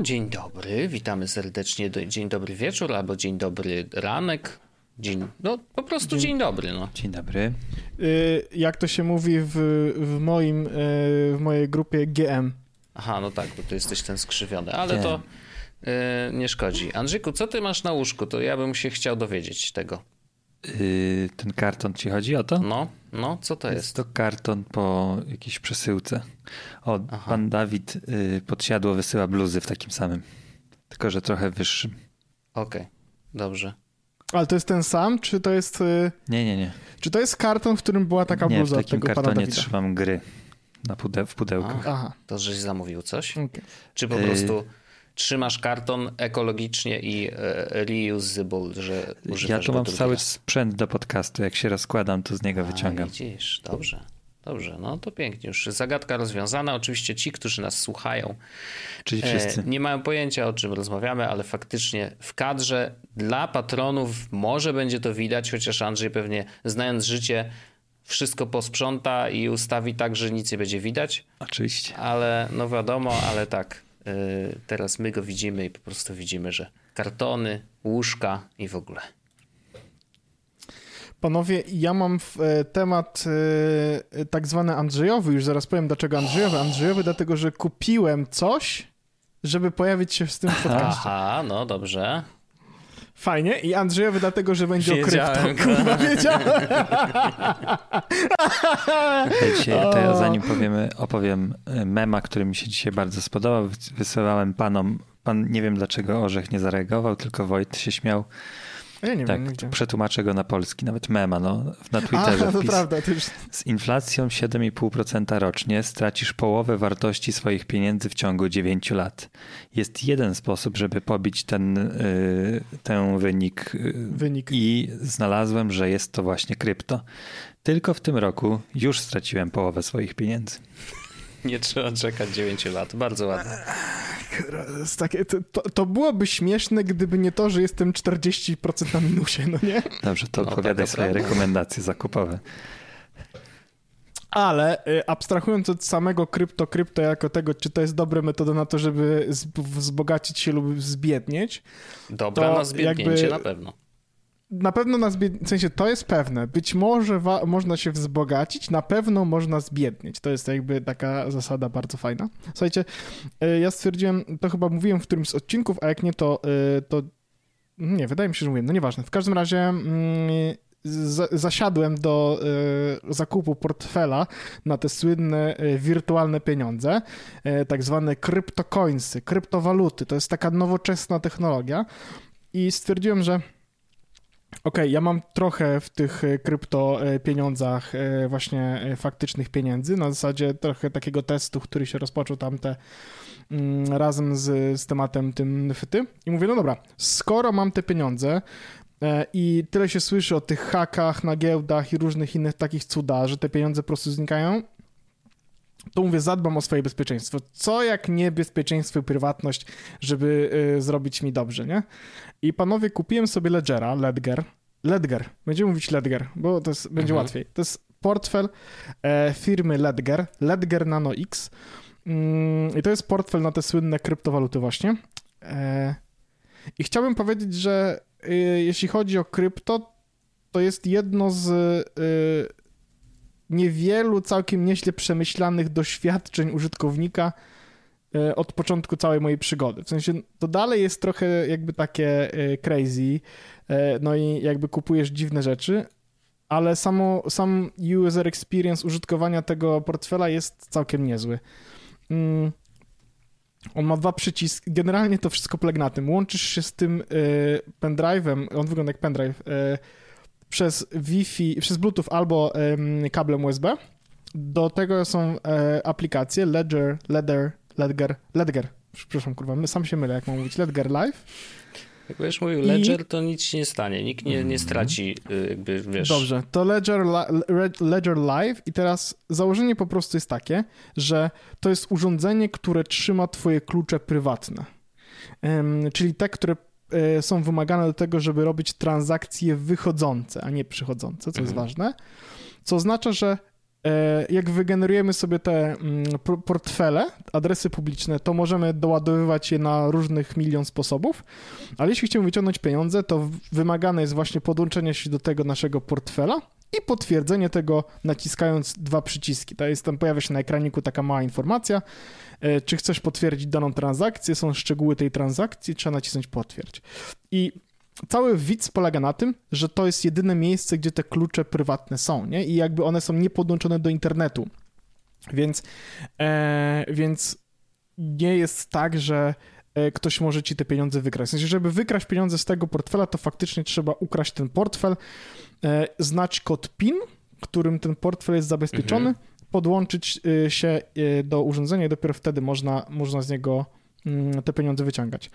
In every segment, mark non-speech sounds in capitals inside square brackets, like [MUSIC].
dzień dobry, witamy serdecznie. Do, dzień dobry wieczór albo dzień dobry ranek. Dzień, no po prostu dzień, dzień dobry. No. Dzień dobry. Y, jak to się mówi w, w, moim, y, w mojej grupie GM. Aha, no tak, bo ty jesteś ten skrzywiony, ale to y, nie szkodzi. Andrzejku, co ty masz na łóżku? To ja bym się chciał dowiedzieć tego. Yy, ten karton ci chodzi o to? No, no, co to jest? Jest to karton po jakiejś przesyłce. O, Aha. pan Dawid yy, podsiadło wysyła bluzy w takim samym, tylko że trochę wyższym. Okej, okay. dobrze. Ale to jest ten sam, czy to jest... Yy... Nie, nie, nie. Czy to jest karton, w którym była taka nie, bluza w takim kartonie trzymam gry na pudeł, w pudełkach. Aha. To żeś zamówił coś? Okay. Czy po prostu trzymasz karton ekologicznie i e, reusable, że Ja tu mam cały sprzęt do podcastu. Jak się rozkładam, to z niego A, wyciągam. Widzisz, dobrze. Dobrze, no to pięknie. Już zagadka rozwiązana. Oczywiście ci, którzy nas słuchają, Czyli e, wszyscy. nie mają pojęcia, o czym rozmawiamy, ale faktycznie w kadrze dla patronów może będzie to widać, chociaż Andrzej pewnie znając życie wszystko posprząta i ustawi tak, że nic nie będzie widać. Oczywiście. Ale no wiadomo, ale tak, teraz my go widzimy i po prostu widzimy, że kartony, łóżka i w ogóle. Panowie, ja mam e, temat e, tak zwany Andrzejowy, już zaraz powiem dlaczego Andrzejowy. Andrzejowy dlatego, że kupiłem coś, żeby pojawić się w tym podcaście. Aha, no dobrze. Fajnie. I Andrzejowy dlatego, że będzie wiedziałem, o krypto. Kurwa, wiedziałem. Dzisiaj, to ja zanim powiemy, opowiem e, mema, który mi się dzisiaj bardzo spodobał. Wysyłałem panom, pan nie wiem dlaczego Orzech nie zareagował, tylko Wojt się śmiał. Ja nie tak, wiem, przetłumaczę go na polski, nawet mema, no, na Twitterze. A, to prawda, to już... Z inflacją 7,5% rocznie stracisz połowę wartości swoich pieniędzy w ciągu 9 lat. Jest jeden sposób, żeby pobić ten, y, ten wynik, y, wynik i znalazłem, że jest to właśnie krypto. Tylko w tym roku już straciłem połowę swoich pieniędzy. [LAUGHS] Nie trzeba czekać 9 lat. Bardzo ładnie. Takie, to, to, byłoby śmieszne, gdyby nie to, że jestem 40% na minusie, no nie? Dobrze, to no, opowiadaj swoje rekomendacje zakupowe. Ale y, abstrahując od samego krypto, krypto jako tego, czy to jest dobra metoda na to, żeby wzbogacić się lub zbiednieć. Dobra na zbiednięcie jakby... na pewno na pewno na zbied... w sensie to jest pewne. Być może można się wzbogacić, na pewno można zbiednieć. To jest jakby taka zasada bardzo fajna. Słuchajcie, e, ja stwierdziłem, to chyba mówiłem w którymś z odcinków, a jak nie, to, e, to nie, wydaje mi się, że mówiłem, no nieważne. W każdym razie mm, zasiadłem do e, zakupu portfela na te słynne wirtualne pieniądze, tak zwane kryptocoinsy, kryptowaluty. To jest taka nowoczesna technologia i stwierdziłem, że Okej, okay, ja mam trochę w tych e, krypto e, pieniądzach e, właśnie faktycznych pieniędzy, na zasadzie trochę takiego testu, który się rozpoczął tamte mm, razem z, z tematem tym NFT i mówię, no dobra, skoro mam te pieniądze i tyle się słyszy o tych hakach na giełdach i różnych innych takich cudach, że te pieniądze po prostu znikają, to mówię, zadbam o swoje bezpieczeństwo. Co jak nie bezpieczeństwo i prywatność, żeby y, zrobić mi dobrze, nie? I panowie, kupiłem sobie Ledgera, Ledger, Ledger, będziemy mówić Ledger, bo to jest, będzie mhm. łatwiej. To jest portfel e, firmy Ledger, Ledger Nano X mm, i to jest portfel na te słynne kryptowaluty właśnie. E, I chciałbym powiedzieć, że y, jeśli chodzi o krypto, to jest jedno z y, niewielu całkiem nieźle przemyślanych doświadczeń użytkownika e, od początku całej mojej przygody. W sensie to dalej jest trochę jakby takie e, crazy, e, no i jakby kupujesz dziwne rzeczy, ale samo, sam user experience użytkowania tego portfela jest całkiem niezły. Mm. On ma dwa przyciski. Generalnie to wszystko polega na tym. Łączysz się z tym pendrive'em, on wygląda jak pendrive, przez Wi-Fi, przez Bluetooth albo kablem USB. Do tego są e, aplikacje Ledger, Ledger, Ledger, Ledger. Przepraszam, kurwa, sam się mylę, jak mam mówić. Ledger Live. Jak będziesz mówił Ledger, I... to nic się nie stanie. Nikt nie, nie mhm. straci, y, jakby, wiesz... Dobrze, to Ledger, Ledger Live i teraz założenie po prostu jest takie, że to jest urządzenie, które trzyma twoje klucze prywatne. Um, czyli te, które są wymagane do tego, żeby robić transakcje wychodzące, a nie przychodzące, co mhm. jest ważne. Co oznacza, że e, jak wygenerujemy sobie te mm, portfele, adresy publiczne, to możemy doładowywać je na różnych milion sposobów, ale jeśli chcemy wyciągnąć pieniądze, to wymagane jest właśnie podłączenie się do tego naszego portfela i potwierdzenie tego naciskając dwa przyciski. To jest tam pojawia się na ekraniku taka mała informacja, e, czy chcesz potwierdzić daną transakcję, są szczegóły tej transakcji, trzeba nacisnąć potwierdź. I cały widz polega na tym, że to jest jedyne miejsce, gdzie te klucze prywatne są, nie? I jakby one są niepodłączone do internetu. Więc, e, więc nie jest tak, że e, ktoś może ci te pieniądze wykraść. W sensie, żeby wykraść pieniądze z tego portfela, to faktycznie trzeba ukraść ten portfel, znać kod PIN, którym ten portfel jest zabezpieczony, mhm. podłączyć e, się e, do urządzenia i dopiero wtedy można, można z niego mm, te pieniądze wyciągać.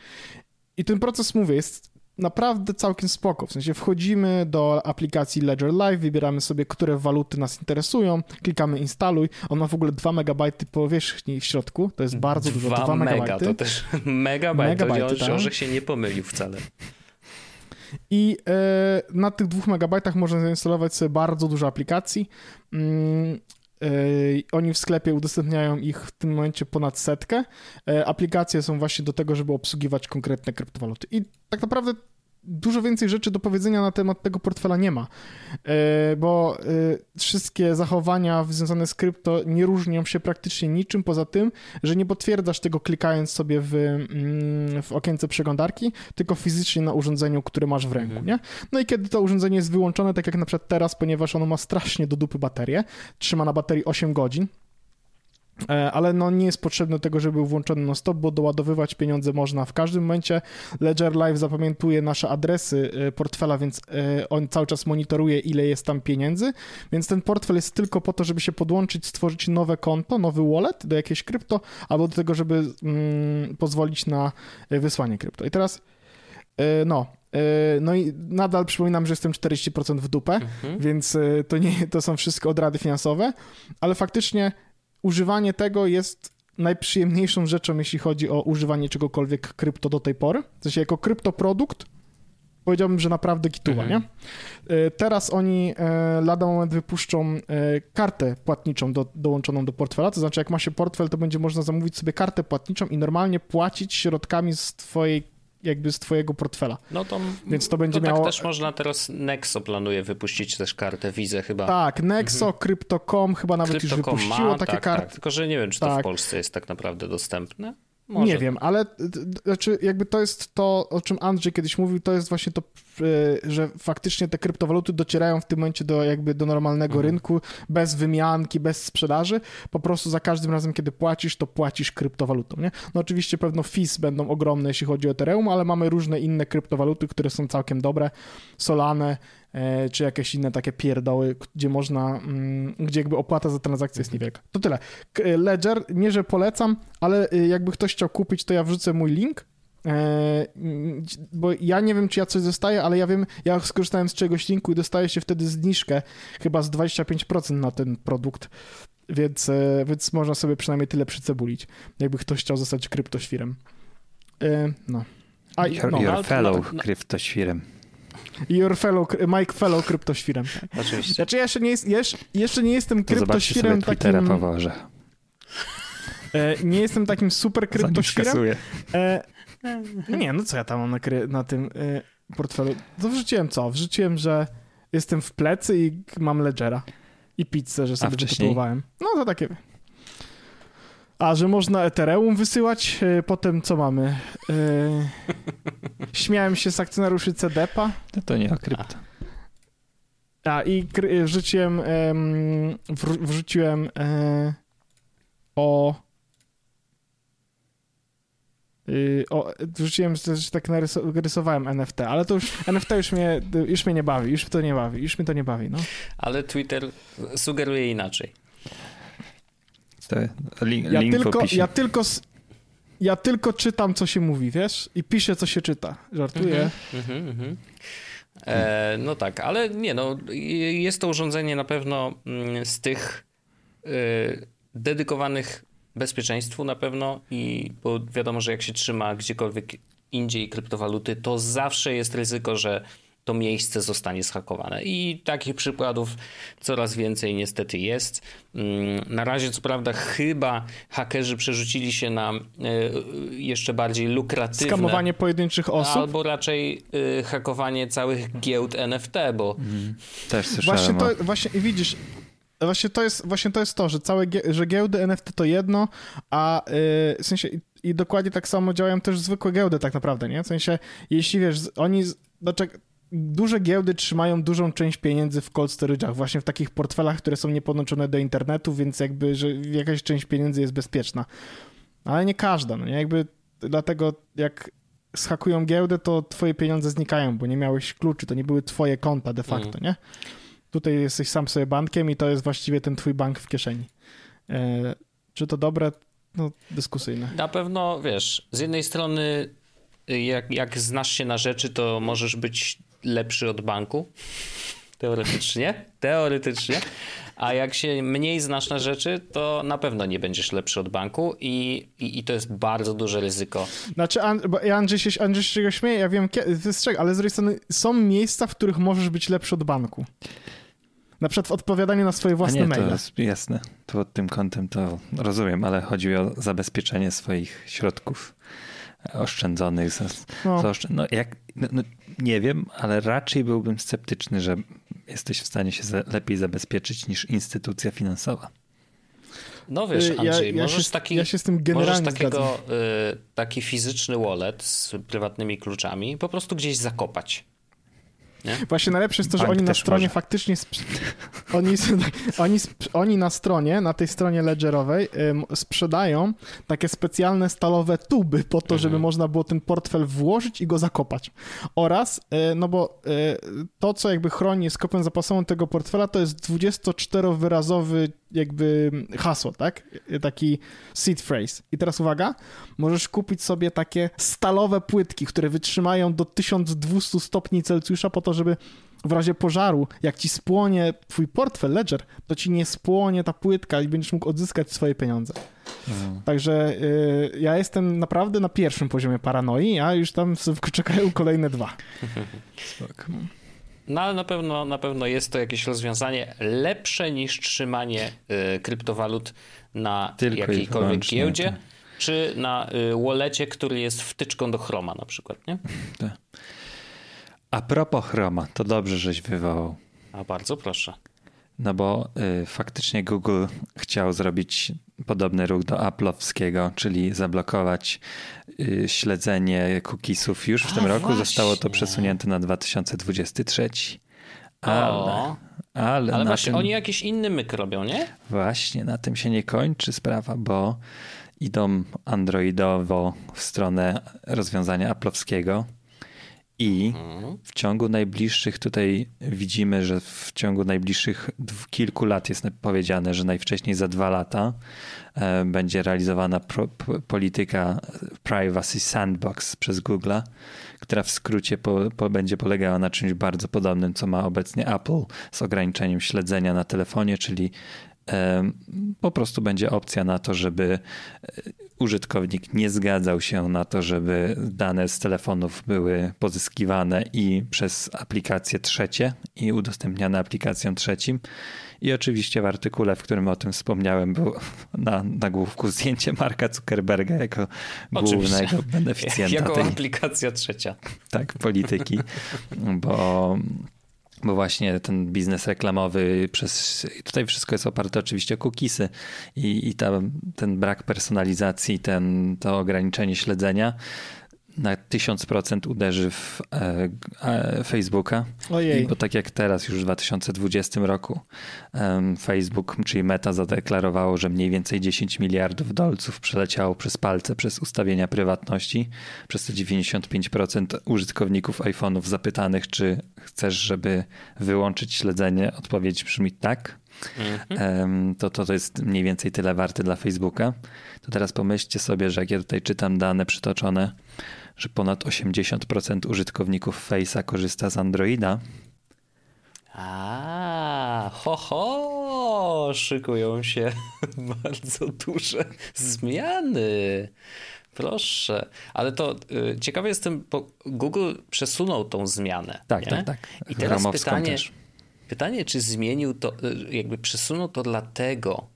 I ten proces, mówię, jest naprawdę całkiem spoko. W sensie wchodzimy do aplikacji Ledger Live, wybieramy sobie, które waluty nas interesują, klikamy instaluj. On ma w ogóle 2 MB powierzchni w środku, to jest bardzo dużo. 2 mega, to też [LAUGHS] megabajt, megabajty, to tak? się nie pomylił wcale. I e, na tych 2 megabajtach można zainstalować sobie bardzo dużo aplikacji. Mm, e, oni w sklepie udostępniają ich w tym momencie ponad setkę. E, aplikacje są właśnie do tego, żeby obsługiwać konkretne kryptowaluty. I tak naprawdę dużo więcej rzeczy do powiedzenia na temat tego portfela nie ma, e, bo e, wszystkie zachowania związane z krypto nie różnią się praktycznie niczym poza tym, że nie potwierdzasz tego klikając sobie w, mm, w okience przeglądarki, tylko fizycznie na urządzeniu, które masz w ręku, mhm. nie? No i kiedy to urządzenie jest wyłączone, tak jak na przykład teraz, ponieważ ono ma strasznie do dupy baterię, trzyma na baterii 8 godzin, ale no nie jest potrzebne tego, żeby był włączony non stop, bo doładowywać pieniądze można w każdym momencie. Ledger Live zapamiętuje nasze adresy e, portfela, więc e, on cały czas monitoruje, ile jest tam pieniędzy, więc ten portfel jest tylko po to, żeby się podłączyć, stworzyć nowe konto, nowy wallet do jakiejś krypto, albo do tego, żeby mm, pozwolić na wysłanie krypto. I teraz no, no i nadal przypominam, że jestem 40% w dupę, mhm. więc to nie to są wszystko odrady finansowe, ale faktycznie używanie tego jest najprzyjemniejszą rzeczą, jeśli chodzi o używanie czegokolwiek krypto do tej pory. W sensie jako kryptoprodukt powiedziałbym, że naprawdę kituwa, mhm. nie? E, teraz oni e, lada moment wypuszczą e, kartę płatniczą do, dołączoną do portfela, to znaczy jak ma się portfel, to będzie można zamówić sobie kartę płatniczą i normalnie płacić środkami z twojej jakby z twojego portfela. No to, Więc to będzie to tak miało... tak też można teraz, Nexo planuje wypuścić też kartę Visa chyba. Tak, Nexo, mhm. Crypto.com chyba nawet Crypto.com już wypuściło ma, takie tak, karty. Tak. Tylko, że nie wiem, czy to w tak. Polsce jest tak naprawdę dostępne. Może. Nie wiem, ale znaczy jakby to jest to, o czym Andrzej kiedyś mówił, to jest właśnie to, e, że faktycznie te kryptowaluty docierają w tym momencie do jakby do normalnego mhm. rynku, bez wymianki, bez sprzedaży. Po prostu za każdym razem, kiedy płacisz, to płacisz kryptowalutą, nie? No oczywiście pewno fees będą ogromne, jeśli chodzi o Ethereum, ale mamy różne inne kryptowaluty, które są całkiem dobre. Solane, czy jakieś inne takie pierdoły, gdzie można, mm, gdzie jakby opłata za transakcję jest niewielka. To tyle. E, Ledger, nie że polecam, ale e, jakby ktoś chciał kupić, to ja wrzucę mój link, bo ja nie wiem, czy ja coś dostaję, ale ja wiem, ja skorzystałem z czegoś linku i dostaje się wtedy zniżkę chyba z 25% na ten produkt, więc, więc można sobie przynajmniej tyle przycebulić, jakby ktoś chciał zostać kryptoświrem. No. A, your, no, your fellow no, kryptoświrem. Your fellow, Mike fellow kryptoświrem. Tak. Oczywiście. Znaczy ja jeszcze nie, jest, jeszcze, jeszcze nie jestem kryptoświrem takim... powożę. E, nie jestem takim super kryptoświrem. E, nie, no co ja tam mam na, na tym e, portfelu? To wrzuciłem co? Wrzuciłem, że jestem w plecy i mam ledgera. I pizzę, że sobie wytytułowałem. No to takie... A, że można Ethereum wysyłać, e, potem co mamy? E, śmiałem się z akcjonariuszy CDP-a. No to nie o krypto. A, i wrzuciłem, wrzuciłem e, o y, o, wrzuciłem, że tak narysowałem NFT, ale to już NFT już mnie, już mnie nie bawi, już to nie bawi, już mnie to nie bawi, no. Ale Twitter sugeruje inaczej link, ja link tylko, ja tylko, ja tylko czytam, co się mówi, wiesz? I piszę, co się czyta. Żartuję. Mm -hmm, e, no tak, ale nie, no jest to urządzenie na pewno mm, z tych e, dedykowanych bezpieczeństwu na pewno i bo wiadomo, że jak się trzyma gdziekolwiek indziej kryptowaluty, to zawsze jest ryzyko, że to miejsce zostanie zhakowane. I takich przykładów coraz więcej niestety jest. Mm, na razie, co prawda, chyba hakerzy przerzucili się na e, jeszcze bardziej lukratywne. Skamowanie pojedynczych osób? Albo raczej e, hakowanie całych giełd NFT, bo. Mm. Też słyszałem. Właśnie, to, właśnie widzisz, Właśnie to jest, właśnie to, jest to że całe, że giełdy NFT to jedno, a yy, w sensie i, i, dokładnie tak samo działają też zwykłe giełdy tak naprawdę, nie? W sensie, jeśli wiesz, oni, znaczy, duże giełdy trzymają dużą część pieniędzy w cold storage'ach, właśnie w takich portfelach, które są niepodłączone do internetu, więc jakby, że jakaś część pieniędzy jest bezpieczna. Ale nie każda, no nie? Jakby dlatego jak schakują giełdę, to twoje pieniądze znikają, bo nie miałeś kluczy, to nie były twoje konta de facto, mm. nie? Tutaj jesteś sam sobie bankiem i to jest właściwie ten twój bank w kieszeni. E, czy to dobre? No, dyskusyjne. Na pewno, wiesz, z jednej strony jak, jak znasz się na rzeczy, to możesz być lepszy od banku. Teoretycznie. Teoretycznie. A jak się mniej znasz na rzeczy, to na pewno nie będziesz lepszy od banku i, i, i to jest bardzo duże ryzyko. Znaczy, Andrzej się, Andrzej się śmieje, ja wiem, ale z drugiej strony są miejsca, w których możesz być lepszy od banku. Na przykład w odpowiadaniu na swoje własne A nie, maile. To jest jasne. To pod tym kątem to rozumiem, ale chodzi o zabezpieczenie swoich środków oszczędzonych. Za, no. Za no, jak, no, no, nie wiem, ale raczej byłbym sceptyczny, że jesteś w stanie się za, lepiej zabezpieczyć niż instytucja finansowa. No wiesz, Andrzej, ja, ja możesz, się, taki, ja się z tym możesz takiego, y, taki fizyczny wallet z prywatnymi kluczami po prostu gdzieś zakopać. Nie? Właśnie najlepsze jest to, że oni na stronie może. faktycznie [LAUGHS] oni, oni, oni na stronie, na tej stronie ledgerowej sprzedają takie specjalne stalowe tuby po to, żeby mhm. można było ten portfel włożyć i go zakopać. Oraz, y, no bo y, to, co jakby chroni z kopią zapasową tego portfela, to jest 24-wyrazowy jakby hasło, tak? Taki seed phrase. I teraz uwaga, możesz kupić sobie takie stalowe płytki, które wytrzymają do 1200 stopni Celsjusza po to, żeby w razie pożaru, jak ci spłonie twój portfel Ledger, to ci nie spłonie ta płytka i będziesz mógł odzyskać swoje pieniądze. Mhm. Także y, ja jestem naprawdę na pierwszym poziomie paranoi, a już tam czekają kolejne dwa. [LAUGHS] No ale na pewno, na pewno jest to jakieś rozwiązanie lepsze niż trzymanie y, kryptowalut na Tylko jakiejkolwiek giełdzie, tak. czy na y, wallecie, który jest wtyczką do Chroma na przykład, nie? [LAUGHS] Tak. A propos Chroma, to dobrze, żeś wywołał. A bardzo proszę. No bo y, faktycznie Google chciał zrobić podobny ruch do Apple'owskiego, czyli zablokować y, śledzenie cookiesów. Już w A, tym roku właśnie. zostało to przesunięte na 2023. Ale, o, ale, ale właśnie tym, oni jakiś inny myk robią, nie? Właśnie, na tym się nie kończy sprawa, bo idą androidowo w stronę rozwiązania Apple'owskiego i w ciągu najbliższych, tutaj widzimy, że w ciągu najbliższych kilku lat jest powiedziane, że najwcześniej za dwa lata e, będzie realizowana pro, polityka Privacy Sandbox przez Google, która w skrócie po, po, będzie polegała na czymś bardzo podobnym, co ma obecnie Apple z ograniczeniem śledzenia na telefonie, czyli po prostu będzie opcja na to, żeby e, użytkownik nie zgadzał się na to, żeby dane z telefonów były pozyskiwane i przez aplikacje trzecie i udostępniane aplikacjom trzecim. I oczywiście w artykule, w którym o tym wspomniałem, był [LAUGHS] na nagłówku zdjęcie Marka Zuckerberga jako oczywiście. głównego beneficjenta. Jako tej, aplikacja trzecia. Tak, polityki, bo bo właśnie ten biznes reklamowy przez, tutaj wszystko jest oparte oczywiście o cookiesy i, i ta, ten brak personalizacji, ten, to ograniczenie śledzenia na 1000% uderzy w e, e, Facebooka. Ojej. I, bo tak jak teraz, już w 2020 roku, e, Facebook, czyli Meta, zadeklarowało, że mniej więcej 10 miliardów dolców przeleciało przez palce, przez ustawienia prywatności. Przez to 95% użytkowników iPhone'ów zapytanych, czy chcesz, żeby wyłączyć śledzenie, odpowiedź brzmi tak. Mhm. To, to, to jest mniej więcej tyle warte dla Facebooka. To teraz pomyślcie sobie, że jak ja tutaj czytam dane przytoczone, że ponad 80% użytkowników Face'a korzysta z Androida. A, ho, ho, szykują się [LAUGHS] bardzo duże zmiany. Proszę, ale to y, ciekawy jestem, bo Google przesunął tą zmianę. Tak, nie? tak, tak. I teraz pytanie, pytanie, czy zmienił to, y, jakby przesunął to dlatego,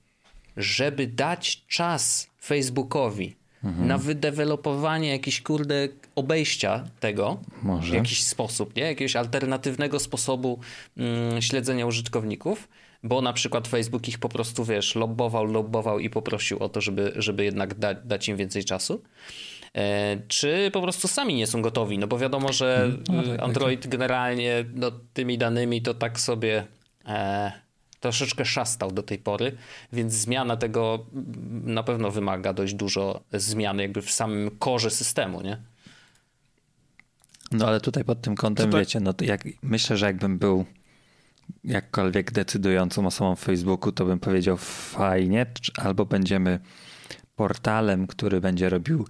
żeby dać czas Facebookowi mhm. na wydevelopowanie jakiś kurde obejścia tego Może. w jakiś sposób, nie? Jakiegoś alternatywnego sposobu mm, śledzenia użytkowników, bo na przykład Facebook ich po prostu, wiesz, lobbował, lobbował i poprosił o to, żeby, żeby jednak da, dać im więcej czasu. E, czy po prostu sami nie są gotowi? No bo wiadomo, że no, tak, tak, Android tak. generalnie no, tymi danymi to tak sobie e, troszeczkę szastał do tej pory, więc zmiana tego na pewno wymaga dość dużo zmian jakby w samym korze systemu, nie? No ale tutaj pod tym kątem, tutaj... wiecie, no to jak, myślę, że jakbym był jakkolwiek decydującą osobą w Facebooku, to bym powiedział fajnie, albo będziemy portalem, który będzie robił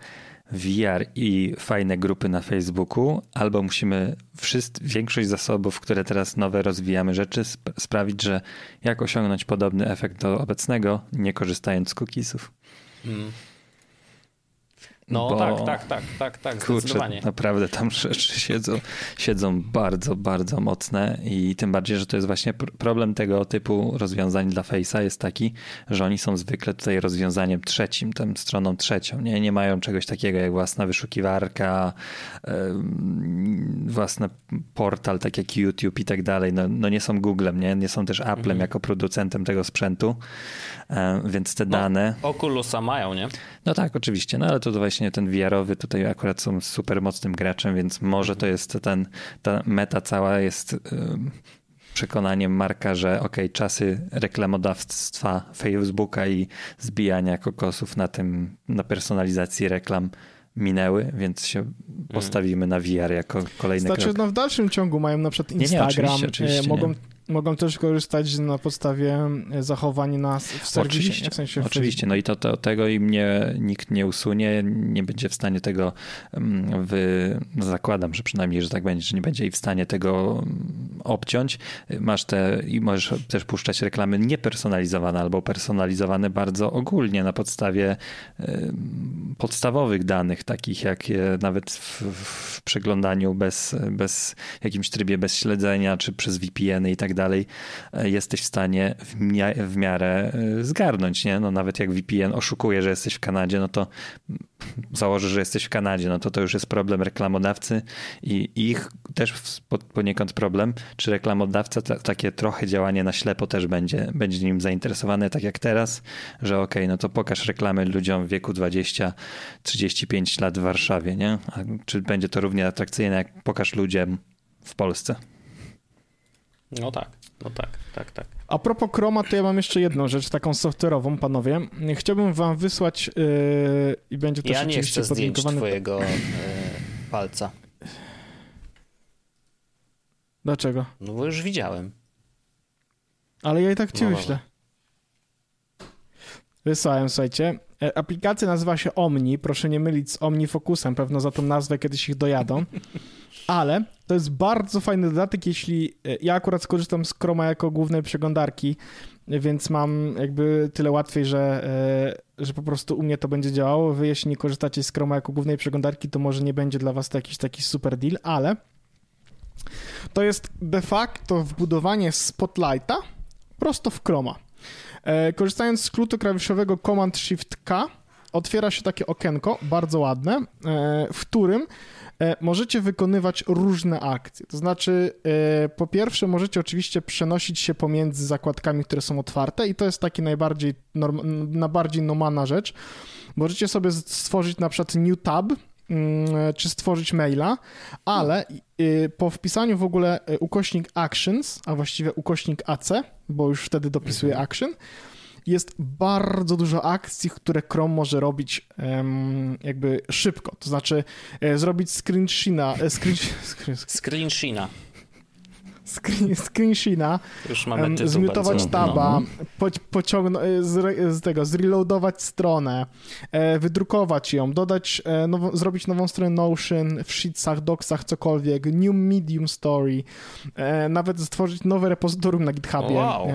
VR i fajne grupy na Facebooku, albo musimy wszyscy, większość zasobów, które teraz nowe rozwijamy rzeczy, sp sprawić, że jak osiągnąć podobny efekt do obecnego, nie korzystając z cookiesów. Hmm. No Bo, tak, tak, tak, tak, tak, kurczę, naprawdę tam [LAUGHS] rzeczy siedzą, siedzą bardzo, bardzo mocne i tym bardziej, że to jest właśnie problem tego typu rozwiązań dla Face'a jest taki, że oni są zwykle tutaj rozwiązaniem trzecim, tą stroną trzecią, nie, nie mają czegoś takiego jak własna wyszukiwarka, własny portal, tak jak YouTube i tak dalej, no, no nie są Googlem, nie, nie są też Applem mhm. jako producentem tego sprzętu, więc te no, dane... Oculusa mają, nie? No tak, oczywiście, no ale to właśnie ten VR-owy tutaj akurat są super mocnym graczem, więc może to jest ten, ta meta cała jest przekonaniem Marka, że ok, czasy reklamodawstwa Facebooka i zbijania kokosów na tym, na personalizacji reklam minęły, więc się postawimy na VR jako kolejny znaczy, krok. no w dalszym ciągu mają na przykład Instagram, nie, nie, oczywiście, oczywiście, mogą, nie. Mogą też korzystać na podstawie e, zachowań nas w serwisie. Oczywiście, w sensie oczywiście. no i to, to, tego im nie, nikt nie usunie, nie będzie w stanie tego mm, wy... No zakładam, że przynajmniej, że tak będzie, że nie będzie i w stanie tego mm, obciąć. Masz te i możesz też puszczać reklamy niepersonalizowane albo personalizowane bardzo ogólnie na podstawie podstawowych danych, takich jak nawet w, w przeglądaniu bez, bez jakimś trybie bez śledzenia, czy przez VPN i tak dalej, e, jesteś w stanie w, mia- w miarę e, zgarnąć, nie? No nawet jak VPN oszukuje, że jesteś w Kanadzie, no to [LAUGHS] założy, że jesteś w Kanadzie, no to to już jest problem reklamodawcy i ich też poniekąd problem, czy reklamodawca takie trochę działanie na ślepo też będzie, będzie nim zainteresowany, tak jak teraz, że okay, no to pokaż reklamy ludziom w wieku 20-35 lat w Warszawie, nie? A czy będzie to równie atrakcyjne, jak pokaż ludziom w Polsce? No tak, no tak, tak, tak. A propos Chroma, to ja mam jeszcze jedną rzecz, taką software'ową, panowie. Chciałbym wam wysłać yy, i będzie to ja oczywiście podlinkowane. Ja nie chcę twojego yy, palca. Dlaczego? No bo już widziałem. Ale ja i tak ci no, wyślę. Wysłałem, słuchajcie. E, aplikacja nazywa się Omni. Proszę nie mylić z OmniFocusem. Pewno za tą nazwę kiedyś ich dojadą. Ale to jest bardzo fajny dodatek, jeśli e, ja akurat skorzystam z Chroma jako głównej przeglądarki, więc mam jakby tyle łatwiej, że, e, że po prostu u mnie to będzie działało. Wy jeśli nie korzystacie z Chroma jako głównej przeglądarki, to może nie będzie dla was to jakiś taki super deal, ale to jest de facto wbudowanie Spotlighta prosto w Chroma. E, korzystając z skrótu klawiszowego Command Shift K, otwiera się takie okienko, bardzo ładne, w którym możecie wykonywać różne akcje. To znaczy, e, po pierwsze, możecie oczywiście przenosić się pomiędzy zakładkami, które są otwarte, i to jest taki najbardziej, najbardziej nomana rzecz. Możecie sobie stworzyć na przykład new tab, mm, czy stworzyć maila, ale e, po wpisaniu w ogóle ukośnik actions, a właściwie ukośnik AC, bo już wtedy dopisuje mhm. action, jest bardzo dużo akcji, które Chrome może robić um, jakby szybko. To znaczy e, zrobić screen e, screen, [LAUGHS] screen, screen sheena. Screen, screen Już mamy um, zmiutować taba, no. po, pociągnąć, e, z, z, tego, zreloadować stronę, e, wydrukować ją, dodać, e, zrobić nową stronę Notion w Sheetsach, Docsach, cokolwiek, New Medium Story, e, nawet stworzyć nowe repozytorium na GitHubie, wow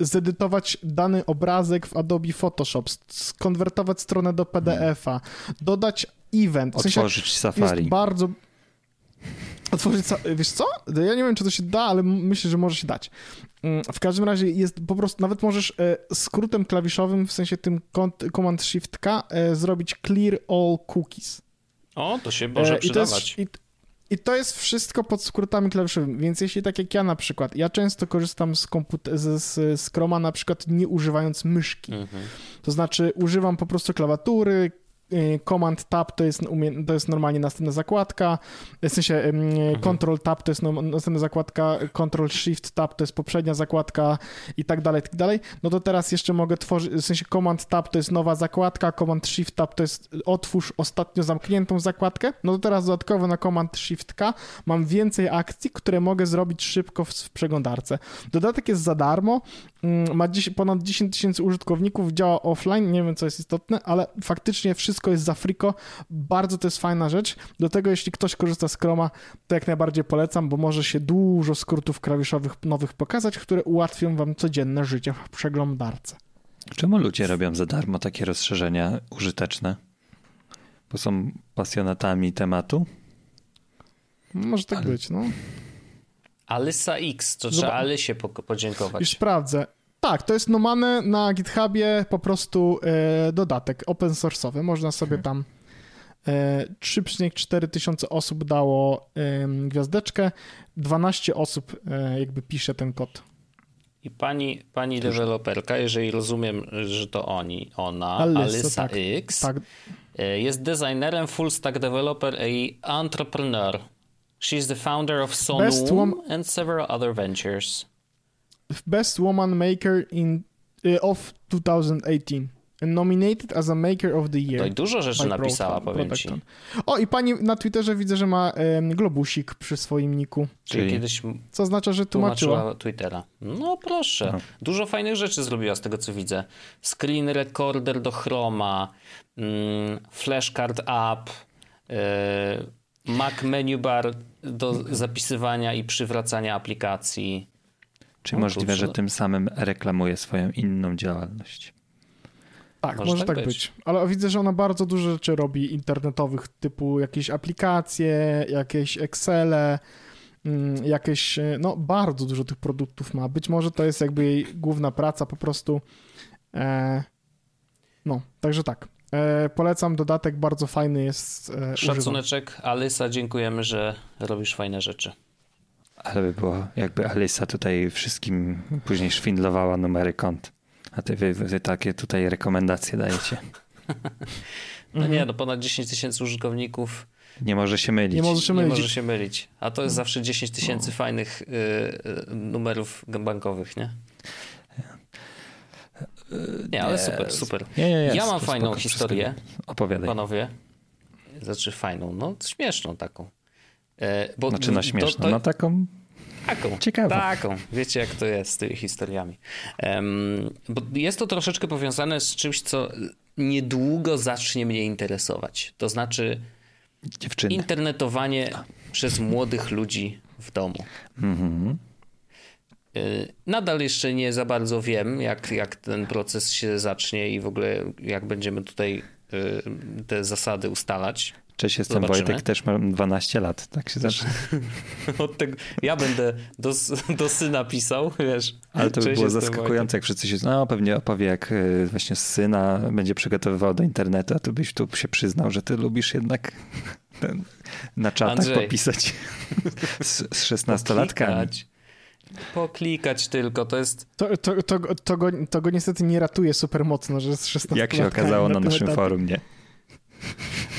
zedytować dany obrazek w Adobe Photoshop, skonwertować stronę do PDF-a, dodać event. W sensie Otworzyć Safari. Jest bardzo... Otworzyć, wiesz co? Ja nie wiem, czy to się da, ale myślę, że może się dać. Mm, w każdym razie jest po prostu, nawet możesz e, skrótem klawiszowym, w sensie tym Command Shift K, e, zrobić clear all cookies. O, to się może przydawać. I to, jest, i, to jest wszystko pod skrótami klawiszowymi, więc jeśli tak jak ja na przykład, ja często korzystam z, komputer, z, z, z Chroma na przykład nie używając myszki. Mhm. To znaczy używam po prostu klawiatury, Y, Command Tab to jest, to jest normalnie następna zakładka, w sensie mhm. Control Tab to jest następna zakładka, Control Shift Tab to jest poprzednia zakładka i tak dalej, tak dalej. No to teraz jeszcze mogę tworzyć, w sensie Command Tab to jest nowa zakładka, Command Shift Tab to jest otwórz ostatnio zamkniętą zakładkę. No to teraz dodatkowo na Command Shift K mam więcej akcji, które mogę zrobić szybko w, w przeglądarce. Dodatek jest za darmo, mm, ma dziś, ponad 10 tysięcy użytkowników, działa offline, nie wiem co jest istotne, ale faktycznie wszystko wszystko jest za friko. Bardzo to jest fajna rzecz. Do tego, jeśli ktoś korzysta z Chroma, to jak najbardziej polecam, bo może się dużo skrótów klawiszowych nowych pokazać, które ułatwią wam codzienne życie w przeglądarce. Czemu ludzie robią za darmo takie rozszerzenia użyteczne? Bo są pasjonatami tematu? Może tak Ale... być, no. Alysa X, to trzeba Alysie po Już sprawdzę. Tak, to jest nomane na GitHubie po prostu e, dodatek open source'owy. Można sobie mhm. tam e, 3,4 tysiące osób dało e, gwiazdeczkę, 12 osób e, jakby pisze ten kod. I pani, pani deweloperka, jeżeli rozumiem, że to oni, ona, Alyssa, Alyssa tak, X, tak. E, jest designerem, full stack developer i entrepreneur. She's the founder of Sonum and several other ventures. Best Woman Maker in, uh, of 2018. Nominated as a Maker of the Year. To i dużo rzeczy napisała, Pro, powiem ci. O, i pani na Twitterze widzę, że ma um, globusik przy swoim niku. Czyli kiedyś Co oznacza, że tłumaczyła. tłumaczyła Twittera. No proszę. No. Dużo fajnych rzeczy zrobiła z tego, co widzę. Screen recorder do Chroma, mm, flashcard app, yy, Mac menu bar do zapisywania i przywracania aplikacji. Czy no, możliwe, że tym samym reklamuje swoją inną działalność? Tak, może, może tak, być. być. Ale widzę, że ona bardzo dużo rzeczy robi internetowych, typu jakieś aplikacje, jakieś Excele, mm, jakieś, no bardzo dużo tych produktów ma. Być może to jest jakby jej główna praca po prostu. E, no, także tak. E, polecam, dodatek bardzo fajny jest. E, Szacuneczek, Alysa, dziękujemy, że robisz fajne rzeczy. Ale by było, jakby Alisa tutaj wszystkim później szwindlowała numery kont. A ty wy, wy takie tutaj rekomendacje dajecie. [LAUGHS] No nie, no ponad 10 tysięcy użytkowników. Nie może się mylić. Nie może się mylić. Nie może się mylić. A to jest zawsze 10 tysięcy no. fajnych y, y, numerów bankowych, nie? Nie, ale super, super. Nie, nie, ja mam fajną historię. Opowiadaj. Panowie. Znaczy fajną, no śmieszną taką. E, bo znaczy na śmieszną, to, to... na taką Taką. Ciekawą. Taką. Wiecie, jak to jest z tymi historiami. Um, bo jest to troszeczkę powiązane z czymś, co niedługo zacznie mnie interesować. To znaczy Dziewczyny. internetowanie A. przez młodych ludzi w domu. Mhm. E, nadal jeszcze nie za bardzo wiem, jak, jak ten proces się zacznie i w ogóle jak będziemy tutaj e, te zasady ustalać. Cześć, jestem Zobaczymy. Wojtek, też mam 12 lat, tak się zaczyna. [LAUGHS] Od tego, ja będę do, do syna pisał, wiesz. Ale to by było zaskakujące, Wojtek. jak wszyscy się, no pewnie opowie, jak e, właśnie syna będzie przygotowywał do internetu, a tu byś tu się przyznał, że ty lubisz jednak [LAUGHS] ten, na czatach Andrzej. popisać [LAUGHS] z, z 16-latkami. Poklikać tylko, to jest... To, to, to, to, go, to go niestety nie ratuje super mocno, że z 16 Jak się okazało na, na naszym forum, nie?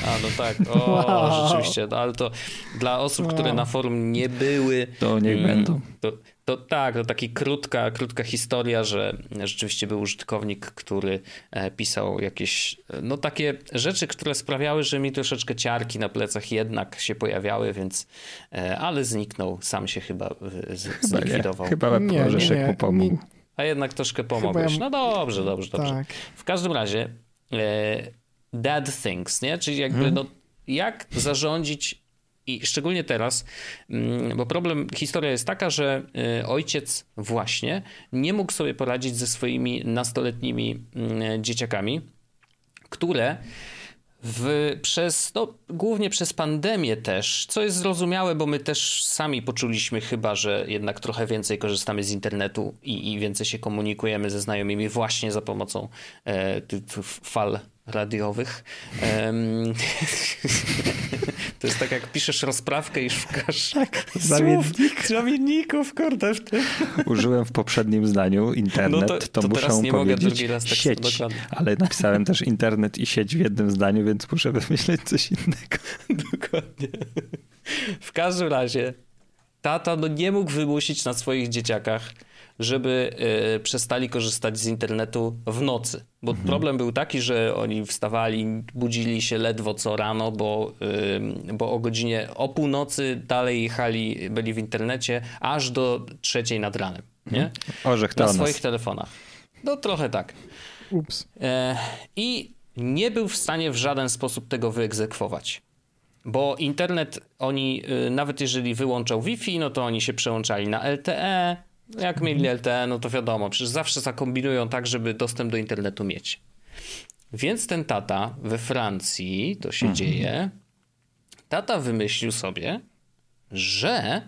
A, no tak, o, [LAUGHS] wow. rzeczywiście, no, ale to dla osób, wow. które na forum nie były... To niech mm, będą. To, to tak, to taka krótka, krótka historia, że rzeczywiście był użytkownik, który e, pisał jakieś, no takie rzeczy, które sprawiały, że mi troszeczkę ciarki na plecach jednak się pojawiały, więc, e, ale zniknął, sam się chyba z, [LAUGHS] zlikwidował. Chyba nie, Orzeszek nie, mu pomógł. A jednak troszkę pomogłeś. No dobrze, dobrze, dobrze. Tak. W każdym razie... E, Dead Things, nie? Czyli jakby, hmm. no, jak zarządzić I szczególnie teraz, mm, bo problem, historia jest taka, że y, ojciec właśnie nie mógł sobie poradzić ze swoimi nastoletnimi mm, dzieciakami, które w, przez, no, głównie przez pandemię też, co jest zrozumiałe, bo my też sami poczuliśmy chyba, że jednak trochę więcej korzystamy z internetu i, i więcej się komunikujemy ze znajomymi właśnie za pomocą e, fal radiowych. Um, [LAUGHS] to jest tak, jak piszesz rozprawkę i szukasz tak, zamiennik. zamienników, kurde. W tym. Użyłem w poprzednim zdaniu internet, no to, to, to muszę nie powiedzieć mogę raz tak sieć, ale napisałem też internet i sieć w jednym zdaniu, więc muszę wymyśleć coś innego. [LAUGHS] Dokładnie. W każdym razie tata no, nie mógł wymusić na swoich dzieciakach żeby y, przestali korzystać z internetu w nocy. Bo mhm. problem był taki, że oni wstawali, budzili się ledwo co rano, bo, y, bo o godzinie o północy dalej jechali, byli w internecie aż do trzeciej nad ranem. Nie? Mhm. Orzech to Na swoich telefonach. No trochę tak. Ups. E, I nie był w stanie w żaden sposób tego wyegzekwować. Bo internet oni, y, nawet jeżeli wyłączał Wi-Fi, no to oni się przełączali na LTE, jak mieli LTE, no to wiadomo, przecież zawsze zakombinują tak, żeby dostęp do internetu mieć. Więc ten tata we Francji, to się mhm. dzieje, tata wymyślił sobie, że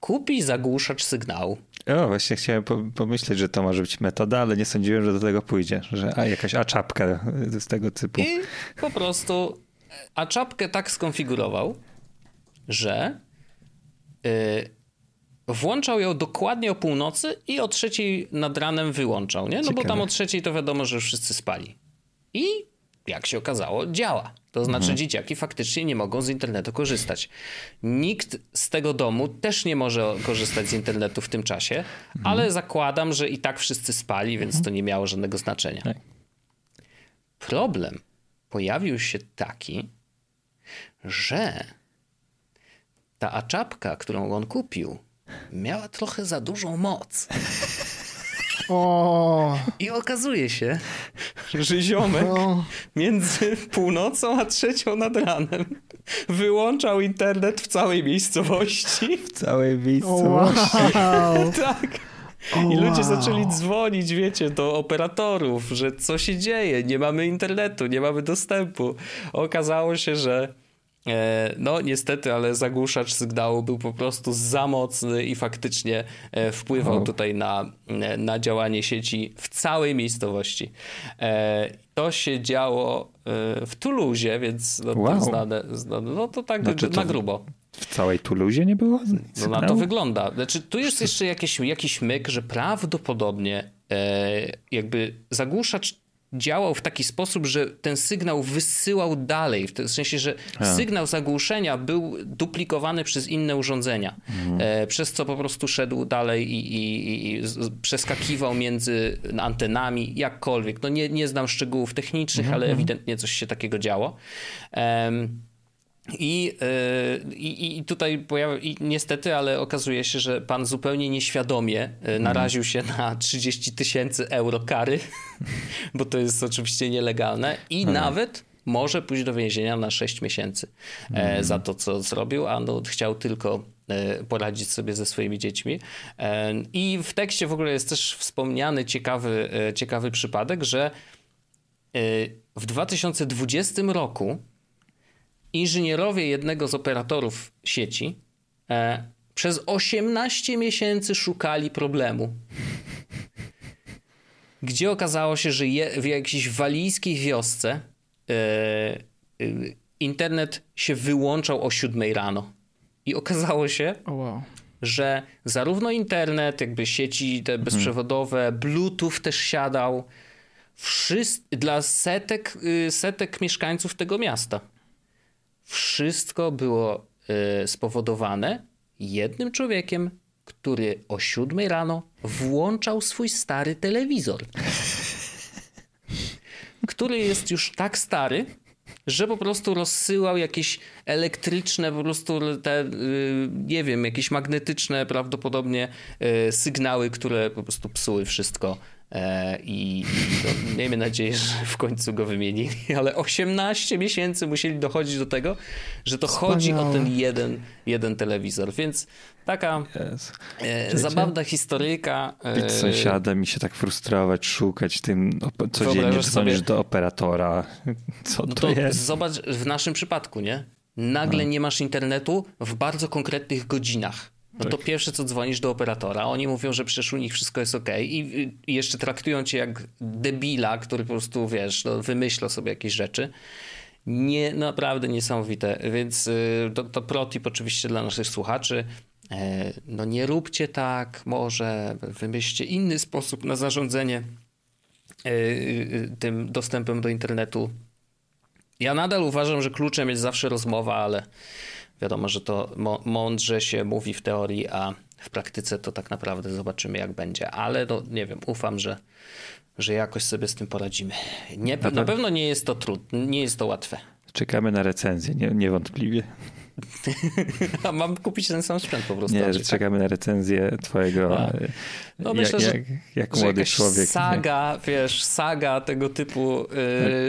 kupi zagłuszacz sygnału. O, właśnie chciałem pomyśleć, że to może być metoda, ale nie sądziłem, że do tego pójdzie, że a, jakaś a czapka z tego typu. I po prostu a czapkę tak skonfigurował, że yy, włączał ją dokładnie o północy i o trzeciej nad ranem wyłączał, nie? No Ciekawe. bo tam o trzeciej to wiadomo, że wszyscy spali. I jak się okazało, działa. To znaczy mhm. dzieciaki faktycznie nie mogą z internetu korzystać. Nikt z tego domu też nie może korzystać z internetu w tym czasie, mhm. ale zakładam, że i tak wszyscy spali, więc mhm. to nie miało żadnego znaczenia. Tak. Problem pojawił się taki, że ta aczapka, którą on kupił, miała trochę za dużą moc. O. I okazuje się, że ziomek o. między północą a trzecią nad ranem wyłączał internet w całej miejscowości. W całej miejscowości. Wow. [LAUGHS] tak. I ludzie zaczęli dzwonić, wiecie, do operatorów, że co się dzieje, nie mamy internetu, nie mamy dostępu. Okazało się, że no niestety, ale zagłuszacz sygnału był po prostu za mocny i faktycznie e, wpływał tutaj na, e, na działanie sieci w całej miejscowości. To się działo w Tuluzie, więc no, wow. to znane, znane, no to tak znaczy, na grubo. W całej Tuluzie nie było? No na to wygląda. Znaczy, tu jest jeszcze jakiś, jakiś myk, że prawdopodobnie e, jakby zagłuszacz działał w taki sposób, że ten sygnał wysyłał dalej, w sensie, że A. sygnał zagłuszenia był duplikowany przez inne urządzenia, mhm. e, przez co po prostu szedł dalej i, i, i, przeskakiwał między antenami, jakkolwiek. No nie, nie znam szczegółów technicznych, mhm. ale mhm. ewidentnie coś się takiego działo. I, yy, i, tutaj pojawia, i niestety, ale okazuje się, że pan zupełnie nieświadomie yy, naraził się na 30 tysięcy euro kary, [LAUGHS] bo to jest oczywiście nielegalne i mhm. nawet może pójść do więzienia na 6 miesięcy e, mhm. za to, co zrobił, a no, chciał tylko e, poradzić sobie ze swoimi dziećmi. E, I w tekście w ogóle jest też wspomniany ciekawy, e, ciekawy przypadek, że e, w 2020 roku inżynierowie jednego z operatorów sieci e, przez 18 miesięcy szukali problemu. Gdzie okazało się, że je, w jakiejś walijskiej wiosce e, e, internet się wyłączał o 7 rano. I okazało się, oh wow. że zarówno internet, jakby sieci te mhm. bezprzewodowe, Bluetooth też siadał. Wszyscy, dla setek, y, setek mieszkańców tego miasta. Wszystko było y, spowodowane jednym człowiekiem, który o siódmej rano włączał swój stary telewizor. [LAUGHS] który jest już tak stary, że po prostu rozsyłał jakieś elektryczne, po prostu te, y, nie wiem, jakieś magnetyczne prawdopodobnie y, sygnały, które po prostu psuły wszystko E, I, i to, miejmy nadzieję, że w końcu go wymienili, ale 18 miesięcy musieli dochodzić do tego, że to Wspaniałe. chodzi o ten jeden, jeden telewizor, więc taka yes. e, zabawna historyjka. E, Być sąsiadem i się tak frustrować, szukać tym, codziennie dzwonisz do operatora. Co no to, to jest? Zobacz w naszym przypadku, nie? Nagle no. nie masz internetu w bardzo konkretnych godzinach. No tak. to pierwsze co dzwonisz do operatora, oni mówią, że przecież u nich wszystko jest ok i, jeszcze traktują cię jak debila, który po prostu, wiesz, no, wymyśla sobie jakieś rzeczy. Nie, naprawdę niesamowite, więc y, to, to protip oczywiście dla naszych słuchaczy. E, no nie róbcie tak, może wymyślcie inny sposób na zarządzanie e, y, tym dostępem do internetu. Ja nadal uważam, że kluczem jest zawsze rozmowa, ale Wiadomo, że to mądrze się mówi w teorii, a w praktyce to tak naprawdę zobaczymy, jak będzie. Ale no, nie wiem, ufam, że, że jakoś sobie z tym poradzimy. Nie, na, pewno nie jest to trudne, nie jest to łatwe. Czekamy na recenzję, nie, niewątpliwie. [LAUGHS] A mam kupić ten sam sprzęt po prostu. Nie, że tak? czekamy na recenzję twojego, A. no jak, myślę, jak, jak że młody człowiek. Saga, nie? wiesz, saga tego typu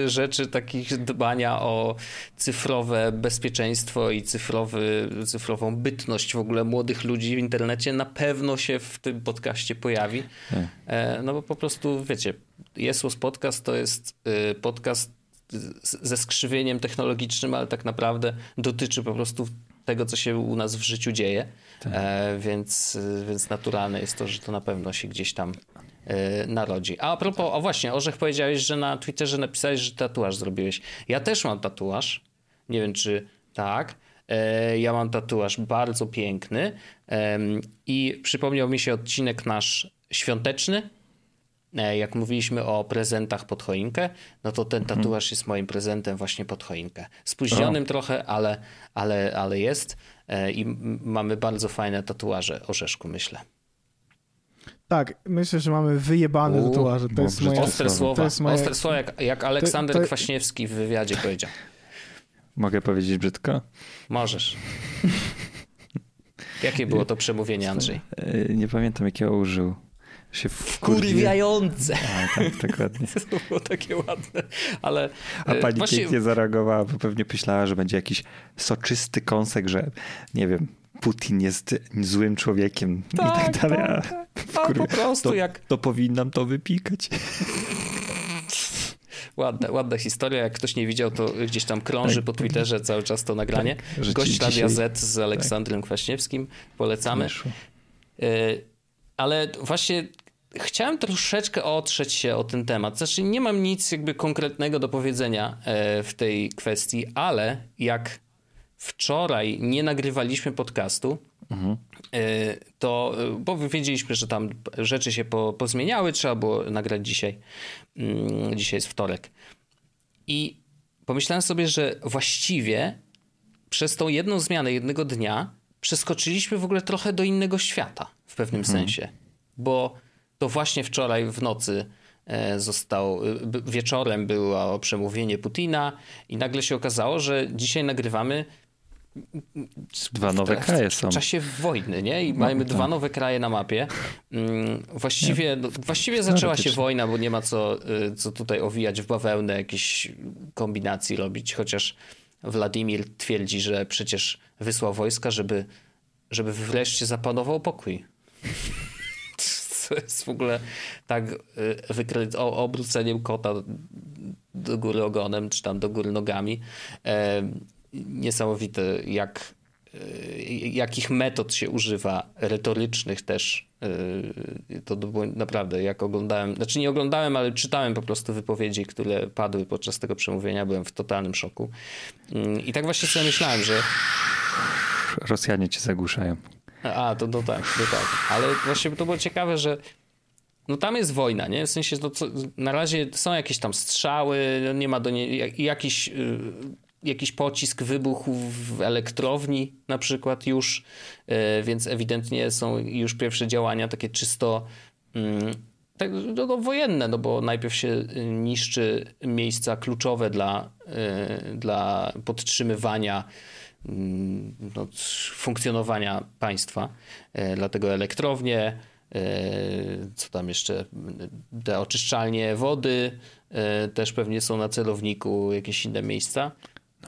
y, rzeczy, takich dbania o cyfrowe bezpieczeństwo i cyfrowy, cyfrową bytność w ogóle młodych ludzi w internecie na pewno się w tym podcaście pojawi. Tak. E, no bo po prostu, wiecie, Jesus Podcast to jest y, podcast ze skrzywieniem technologicznym, ale tak naprawdę dotyczy po prostu tego, co się u nas w życiu dzieje. Tak. E, więc, więc naturalne jest to, że to na pewno się gdzieś tam e, narodzi. A, a propos, o właśnie, Orzech powiedziałeś, że na Twitterze napisałeś, że tatuaż zrobiłeś. Ja też mam tatuaż. Nie wiem, czy tak. E, ja mam tatuaż bardzo piękny i przypomniał mi się odcinek nasz świąteczny, jak mówiliśmy o prezentach pod choinkę, no to ten mhm. tatuaż jest moim prezentem właśnie pod choinkę. Spóźnionym o. trochę, ale, ale, ale jest e, i mamy bardzo fajne tatuaże orzeszku, myślę. Tak, myślę, że mamy wyjebane U, tatuaże. To jest moje, ostre słowa, to jest moje... ostre słowa jak, jak Aleksander to, to... Kwaśniewski w wywiadzie powiedział. Mogę powiedzieć brzydko? Możesz. Jakie było to przemówienie, Andrzej? E, nie pamiętam, jakiego użył się wkurwiające. A, tak, dokładnie. [LAUGHS] to było takie ładne, ale... A e, pani właśnie... pięknie zareagowała, bo pewnie myślała, że będzie jakiś soczysty kąsek, że nie wiem, Putin jest złym człowiekiem tak, i tak dalej. Tak, tak. A, po prostu to, jak... To powinnam to wypikać. Ładna, ładna historia. Jak ktoś nie widział, to gdzieś tam krąży tak, po Twitterze cały czas to nagranie. Tak, Gość Radia Z z Aleksandrem tak. Kwaśniewskim. Polecamy. E, ale właśnie chciałem troszeczkę otrzeć się o ten temat. Znaczy, nie mam nic jakby konkretnego do powiedzenia e, w tej kwestii, ale jak wczoraj nie nagrywaliśmy podcastu, mhm. E, to, bo wiedzieliśmy, że tam rzeczy się po, pozmieniały, trzeba było nagrać dzisiaj. Mm, dzisiaj jest wtorek. I pomyślałem sobie, że właściwie przez tą jedną zmianę jednego dnia przeskoczyliśmy w ogóle trochę do innego świata w pewnym mhm. sensie, bo to właśnie wczoraj w nocy e, został, e, wieczorem było przemówienie Putina i nagle się okazało, że dzisiaj nagrywamy Dwa nowe w, kraje są. W czasie wojny, nie? I no, mamy tak. dwa nowe kraje na mapie. Mm, właściwie, no, właściwie zaczęła się wojna, bo nie ma co, e, co tutaj owijać w bawełnę, jakieś kombinacji robić, chociaż Władimir twierdzi, że przecież wysłał wojska, żeby, żeby wreszcie zapanował pokój co jest w ogóle tak y, wykryć obróceniem kota do góry ogonem, czy tam do góry nogami. Niesamowite, jak, y, jakich metod się używa, retorycznych też. Y, to było naprawdę, jak oglądałem, znaczy nie oglądałem, ale czytałem po prostu wypowiedzi, które padły podczas tego przemówienia, byłem w totalnym szoku. I tak właśnie sobie myślałem, że Rosjanie cię zagłuszają. A, to, to tak, to tak. Ale właśnie to było ciekawe, że no tam jest wojna, nie? W sensie, no, co, na razie są jakieś tam strzały, no nie ma do niej, jakiś, y, jakiś pocisk wybuchł w elektrowni na przykład już, y, więc ewidentnie są już pierwsze działania takie czysto mm, tak, no, no, wojenne, no bo najpierw się niszczy miejsca kluczowe dla, y, dla podtrzymywania no, funkcjonowania państwa. Dlatego elektrownie, co tam jeszcze, te oczyszczalnie wody też pewnie są na celowniku, jakieś inne miejsca.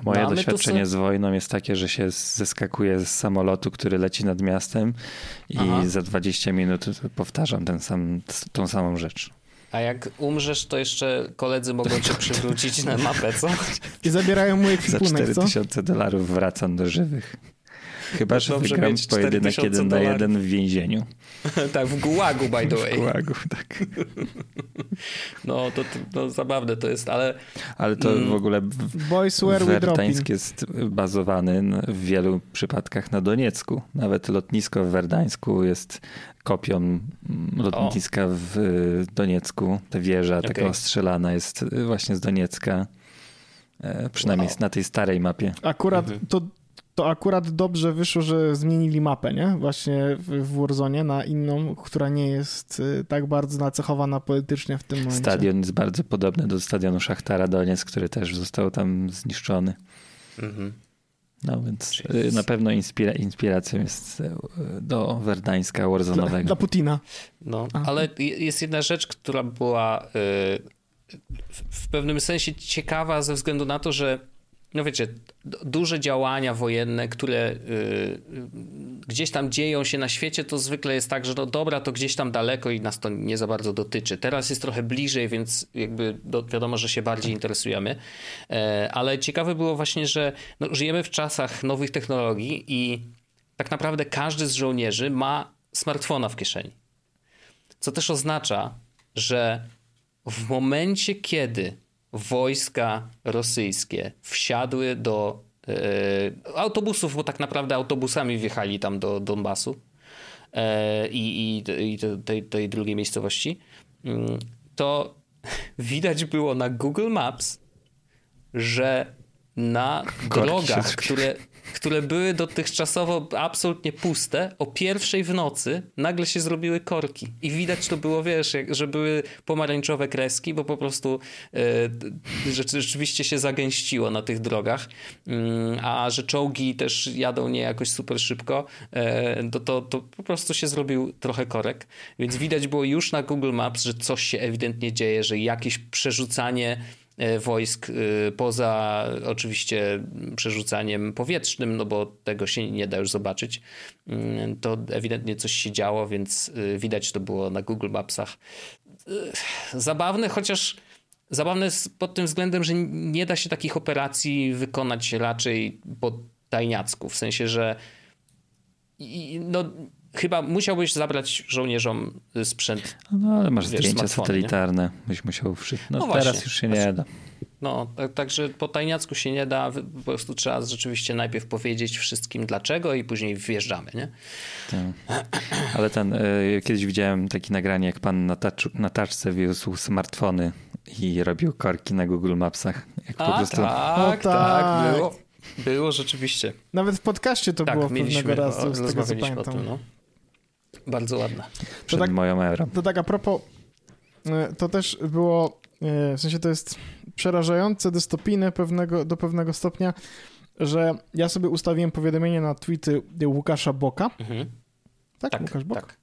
Moje Mamy doświadczenie z wojną jest takie, że się zeskakuje z samolotu, który leci nad miastem i Aha. za 20 minut powtarzam ten sam, tą samą rzecz. A jak umrzesz, to jeszcze koledzy mogą cię [LAUGHS] przywrócić na mapę, co? I zabierają mój ekwipunek, Za 4000 dolarów wracam do żywych. Chyba, że wygram pojedynek jeden na jeden w więzieniu. [LAUGHS] tak, w gułagu, by the way. W gułagu, tak. no, to, to no, zabawne to jest, ale... Ale to mm, w ogóle Boys Werdańsk jest bazowany w wielu przypadkach na Doniecku. Nawet lotnisko w Werdańsku jest kopią mm, lotniska o. w Doniecku. Ta wieża okay. taka ostrzelana jest właśnie z Doniecka. E, przynajmniej wow. na tej starej mapie. Akurat mhm. to to akurat dobrze wyszło, że zmienili mapę, nie? Właśnie w Warzone na inną, która nie jest y, tak bardzo nacechowana politycznie w tym momencie. Stadion jest bardzo podobny do stadionu Szachtara Doniec, który też został tam zniszczony. Mhm. No więc y, na pewno inspira inspiracją jest y, do Werdańska Warzone'owego. Dla, dla Putina. No, ale jest jedna rzecz, która była w pewnym sensie ciekawa ze względu na to, że no wiecie, duże działania wojenne, które y, gdzieś tam dzieją się na świecie, to zwykle jest tak, że no dobra, to gdzieś tam daleko i nas to nie za bardzo dotyczy. Teraz jest trochę bliżej, więc jakby do, wiadomo, że się bardziej interesujemy. E, ale ciekawe było właśnie, że no, żyjemy w czasach nowych technologii i tak naprawdę każdy z żołnierzy ma smartfona w kieszeni. Co też oznacza, że w momencie, kiedy wojska rosyjskie wsiadły do e, autobusów, bo tak naprawdę autobusami wjechali tam do Donbasu e, i, i, i tej, tej drugiej miejscowości, mm, to [LAUGHS] widać było na Google Maps, że na drogach, które, które były dotychczasowo absolutnie puste, o pierwszej w nocy nagle się zrobiły korki. I widać to było, wiesz, że były pomarańczowe kreski, bo po prostu e, rzeczywiście się zagęściło na tych drogach. Mm, a że czołgi też jadą nie jakoś super szybko, e, to, to, to po prostu się zrobił trochę korek. Więc widać było już na Google Maps, że coś się ewidentnie dzieje, że jakieś przerzucanie wojsk e, poza oczywiście przerzucaniem powietrznym, no bo tego się nie da już zobaczyć, mm, to ewidentnie coś się działo, więc e, widać to było na Google Mapsach. Zabawne, chociaż zabawne pod tym względem, że nie da się takich operacji wykonać raczej po tajniacku, w sensie, że no, chyba musiałbyś zabrać żołnierzom sprzęt. No ale masz wiesz, zdjęcia satelitarne, nie? byś musiał wszyscy. No, no, teraz właśnie, już się nie da. No, tak, także po tajniacku się nie da, po prostu trzeba rzeczywiście najpierw powiedzieć wszystkim dlaczego i później wjeżdżamy, nie? Tak. [CLEARS THROAT] Ale ten, y, kiedyś widziałem takie nagranie, jak pan na, tacz, na taczce wiózł smartfony i robił korki na Google Mapsach. Jak A, po prostu... tak, tak, tak, było. Było rzeczywiście. Nawet w podcaście to tak, było pewnego razu, z tego co pamiętam. Tym, no. Bardzo ładne. Przed tak, moją erą. To tak a propos, e, to też było, e, w sensie to jest przerażające, dystopijne pewnego, do pewnego stopnia, że ja sobie ustawiłem powiadomienie na tweety Łukasza Boka. Mhm. Tak, tak, Łukasz Bok? Tak.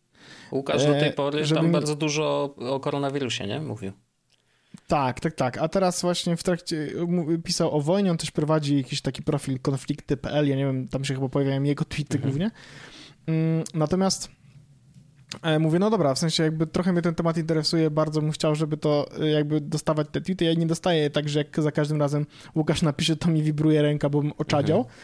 Łukasz do tej e, pory żeby... tam bardzo dużo o koronawirusie, nie? Mówił. Tak, tak, tak. A teraz właśnie w trakcie pisał o wojnie, on też prowadzi jakiś taki profil konflikty.pl, ja nie wiem, tam się chyba pojawiają jego tweety mhm. głównie. Mm, natomiast mówię, no dobra, w sensie jakby trochę mnie ten temat interesuje, bardzo bym chciał, żeby to e, jakby dostawać te tweety. Ja nie dostaję tak, że jak za każdym razem Łukasz napisze, to mi wibruje ręka, bo bym oczadział. Mhm.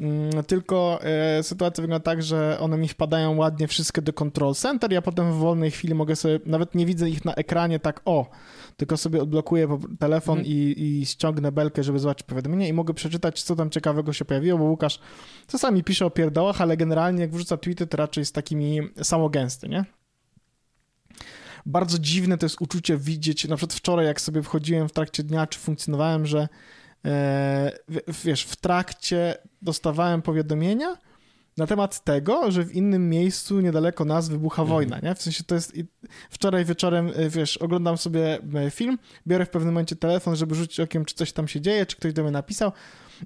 Mm, tylko e, sytuacja wygląda tak, że one mi wpadają ładnie wszystkie do Control Center, ja potem w wolnej chwili mogę sobie, nawet nie widzę ich na ekranie tak o, tylko sobie odblokuję telefon mhm. i, i ściągnę belkę, żeby zobaczyć powiadomienie i mogę przeczytać, co tam ciekawego się pojawiło, bo Łukasz czasami pisze o pierdołach, ale generalnie jak wrzuca tweety, to raczej jest takimi samogęsty, nie? Bardzo dziwne to jest uczucie widzieć, na przykład wczoraj jak sobie wchodziłem w trakcie dnia, czy funkcjonowałem, że e, wiesz, w trakcie dostawałem powiadomienia, na temat tego, że w innym miejscu niedaleko nas wybucha mhm. wojna, nie? W sensie to jest... Wczoraj wieczorem, y, wiesz, oglądam sobie y, film, biorę w pewnym momencie telefon, żeby rzucić okiem, czy coś tam się dzieje, czy ktoś do mnie napisał.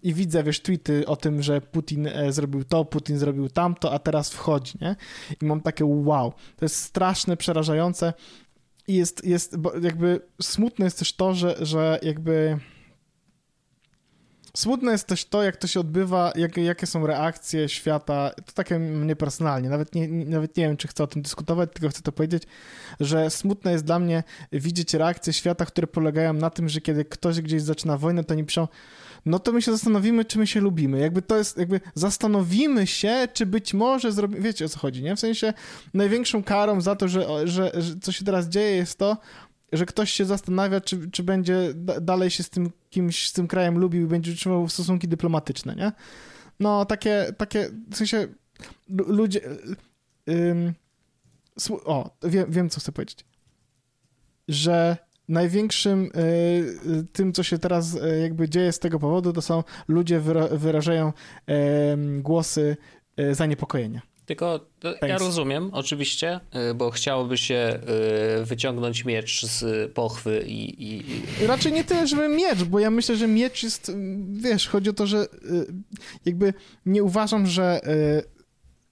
i widzę, wiesz, tweety o tym, że Putin e, zrobił to, Putin zrobił tamto, a teraz wchodzi, nie? I mam takie wow, to jest straszne, przerażające i jest, jest bo jakby smutne jest też to, że, że jakby Smutne jest też to, jak to się odbywa, jak, jakie są reakcje świata, to takie mnie personalnie, nawet nie, nawet nie wiem, czy chcę o tym dyskutować, tylko chcę to powiedzieć, że smutne jest dla mnie widzieć reakcje świata, które polegają na tym, że kiedy ktoś gdzieś zaczyna wojnę, to oni piszą, no to my się zastanowimy, czy my się lubimy. Jakby to jest, jakby zastanowimy się, czy być może zrobimy, wiecie o co chodzi, nie? W sensie największą karą za to, że, że, że co się teraz dzieje jest to, że ktoś się zastanawia, czy, czy będzie dalej się z tym kimś, z tym krajem lubił i będzie utrzymywał stosunki dyplomatyczne, nie? No, takie, takie, w sensie ludzie... Ym, o, wiem, wiem, co chcę powiedzieć. Że największym y, y, tym, co się teraz y, jakby dzieje z tego powodu, to są ludzie wyrażają głosy zaniepokojenia. Tylko ja rozumiem, oczywiście, y, bo chciałoby się y, wyciągnąć miecz z pochwy i, i, Raczej nie tyle, żeby miecz, bo ja myślę, że miecz jest, wiesz, chodzi o to, że y, jakby nie uważam, że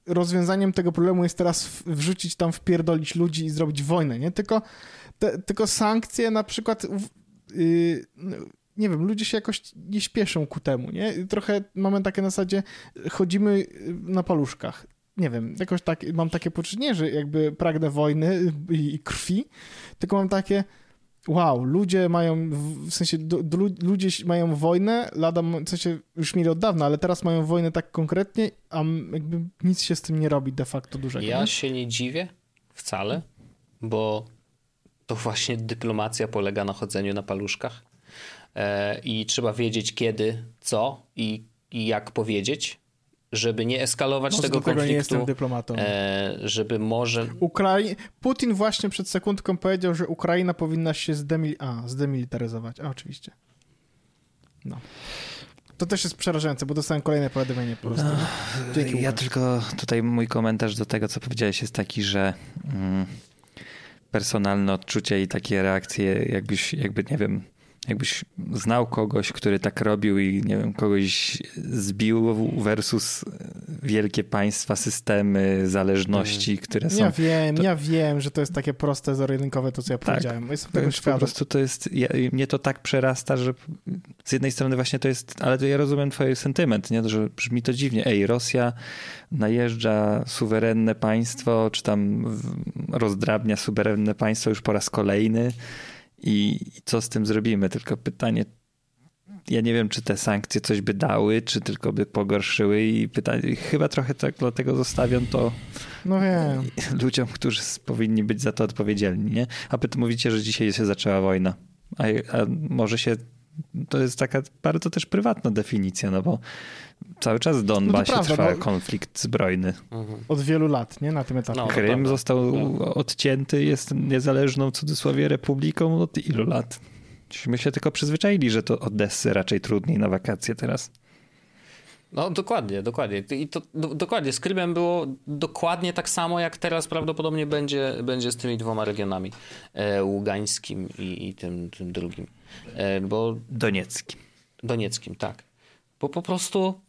rozwiązaniem tego problemu jest teraz wrzucić tam, wpierdolić ludzi i zrobić wojnę, nie? Tylko, te, tylko sankcje na przykład nie wiem, ludzie się jakoś nie śpieszą ku temu, nie? Trochę mamy takie na zasadzie, chodzimy na paluszkach nie wiem, jakoś tak, mam takie poczucie, nie, że jakby pragnę wojny i, i krwi, tylko mam takie, wow, ludzie mają, w sensie do, do, ludzie mają wojnę, lada, w sensie już mieli od dawna, ale teraz mają wojnę tak konkretnie, a jakby nic się z tym nie robi de facto dużego. Ja nie? się nie dziwię wcale, bo to właśnie dyplomacja polega na chodzeniu na paluszkach e, i trzeba wiedzieć kiedy, co i, i jak powiedzieć, żeby nie eskalować Może tego konfliktu. nie jestem dyplomatą. E, żeby może... Ukrai... Putin właśnie przed sekundką powiedział, że Ukraina powinna się zdemil... A, zdemilitaryzować. A, oczywiście. No. To też jest przerażające, bo dostałem kolejne powiadomienie po prostu. Dzięki, ja tylko tutaj mój komentarz do tego, co powiedziałeś jest taki, że mm, personalne odczucie i takie reakcje jakbyś, jakby, nie wiem, jakbyś znał kogoś, który tak robił i nie wiem, kogoś zbił versus wielkie państwa, systemy, zależności, mm. które są... Ja wiem, to... ja wiem, że to jest takie proste, zero to co ja tak. powiedziałem. Jestem tego świadom. Po prostu to jest, ja, mnie to tak przerasta, że z jednej strony właśnie to jest, ale to ja rozumiem twój sentyment, nie? że brzmi to dziwnie. Ej, Rosja najeżdża suwerenne państwo, czy tam rozdrabnia suwerenne państwo już po raz kolejny i, i co z tym zrobimy. Tylko pytanie, ja nie wiem, czy te sankcje coś by dały, czy tylko by pogorszyły i pytanie, chyba trochę tak dlatego zostawiam to no wiem. [LAUGHS] ludziom, którzy powinni być za to odpowiedzialni, nie? A wy mówicie, że dzisiaj się zaczęła wojna. A, a może się to jest taka bardzo też prywatna definicja, no bo cały czas w Donbasie no trwa no, konflikt zbrojny. Mhm. Od wielu lat, nie? Na tym etapie. No, Krym został no. odcięty, jest niezależną w cudzysłowie republiką od ilu lat? My się tylko przyzwyczaili, że to Odessy raczej trudniej na wakacje teraz. No dokładnie, dokładnie. I to do, dokładnie z Krymem było dokładnie tak samo, jak teraz prawdopodobnie będzie, będzie z tymi dwoma regionami. E, Ługańskim i, i tym, tym drugim. E, bo... Donieckim. Donieckim, tak. Bo po prostu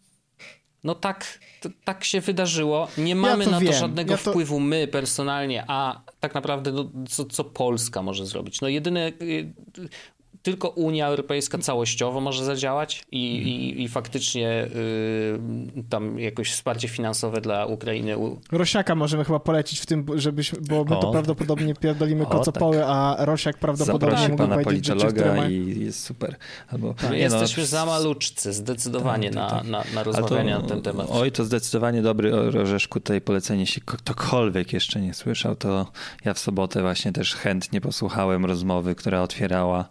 no tak, to, tak się wydarzyło. Nie mamy ja to na wiem. to żadnego ja to... wpływu my personalnie, a tak naprawdę no, co, co Polska może zrobić? No jedyne y, tylko Unia Europejska całościowo może zadziałać i, mm. i, i, faktycznie y, tam jakoś wsparcie finansowe dla Ukrainy. Rosiaka możemy chyba polecić w tym, żebyś, bo my o. to prawdopodobnie pierdolimy kocopoły, tak. a Rosiak prawdopodobnie mógł powiedzieć rzeczy, które ma... i jest super. Albo, tak. Jesteśmy no, za maluczcy, zdecydowanie tak, tak, na, na, na rozmawianie to, na ten temat. Oj, to zdecydowanie dobry Orzeszku tutaj polecenie. Jeśli ktokolwiek jeszcze nie słyszał, to ja w sobotę właśnie też chętnie posłuchałem rozmowy, która otwierała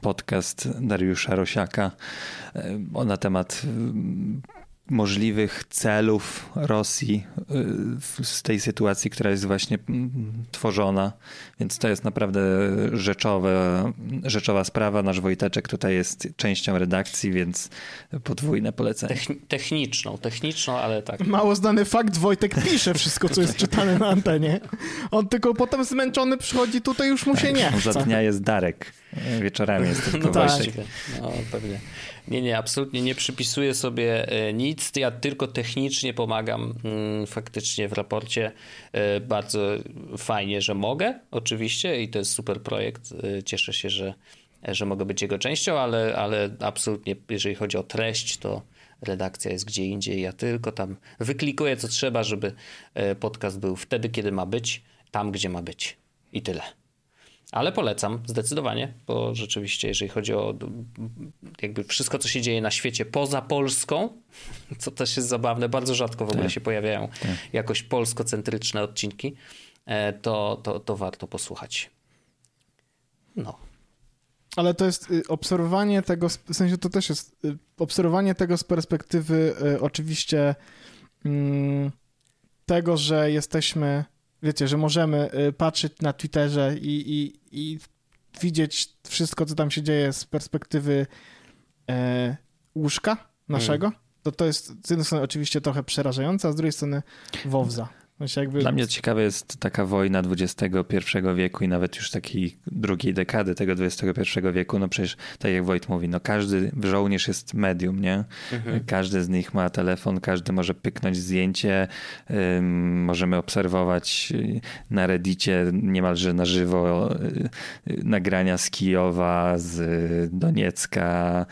podcast Dariusza Rosiaka e, na temat możliwych celów Rosji y, z tej sytuacji, która jest właśnie mm, tworzona. Więc to jest naprawdę rzeczowe, rzeczowa sprawa. Nasz Wojteczek tutaj jest częścią redakcji, więc podwójne polecenie. techniczną, techniczną, ale tak. Mało znany fakt, Wojtek pisze wszystko, co jest czytane na antenie. On tylko potem zmęczony przychodzi tutaj, już mu się tak, nie chce. Za dnia jest Darek. Wieczorami jest tylko No tak. No pewnie. Nie, nie, absolutnie nie przypisuję sobie e, nic. Ja tylko technicznie pomagam mm, faktycznie w raporcie. E, Bardzo fajnie, że mogę, oczywiście, i to jest super projekt. E, Cieszę się, że, że mogę być jego częścią, ale, ale absolutnie, jeżeli chodzi o treść, to redakcja jest gdzie indziej. Ja tylko tam wyklikuję, co trzeba, żeby podcast był wtedy, kiedy ma być, tam, gdzie ma być. I tyle. Ale polecam zdecydowanie, bo rzeczywiście, jeżeli chodzi o jakby wszystko, co się dzieje na świecie poza Polską, [LAUGHS] co też jest zabawne, bardzo rzadko w ogóle Tak. się pojawiają jakoś polskocentryczne odcinki, e, to, to, to warto posłuchać. No. Ale to jest y, obserwowanie tego, w sensie to też jest y, obserwowanie tego z perspektywy y, oczywiście mm, tego, że jesteśmy, wiecie, że możemy y, patrzeć na Twitterze i, i, i widzieć wszystko, co tam się dzieje z perspektywy e, łóżka naszego. To to jest z jednej strony oczywiście trochę przerażające, a z drugiej strony wowza. Sensie jakby... Dla mnie ciekawe jest taka wojna XXI wieku i nawet już takiej drugiej dekady tego XXI wieku. No przecież, tak jak Wojt mówi, no każdy żołnierz jest medium, nie? Każdy z nich ma telefon, każdy może pyknąć zdjęcie. Możemy obserwować y, na Reddicie niemalże na żywo y, y, nagrania z Kijowa, z Doniecka.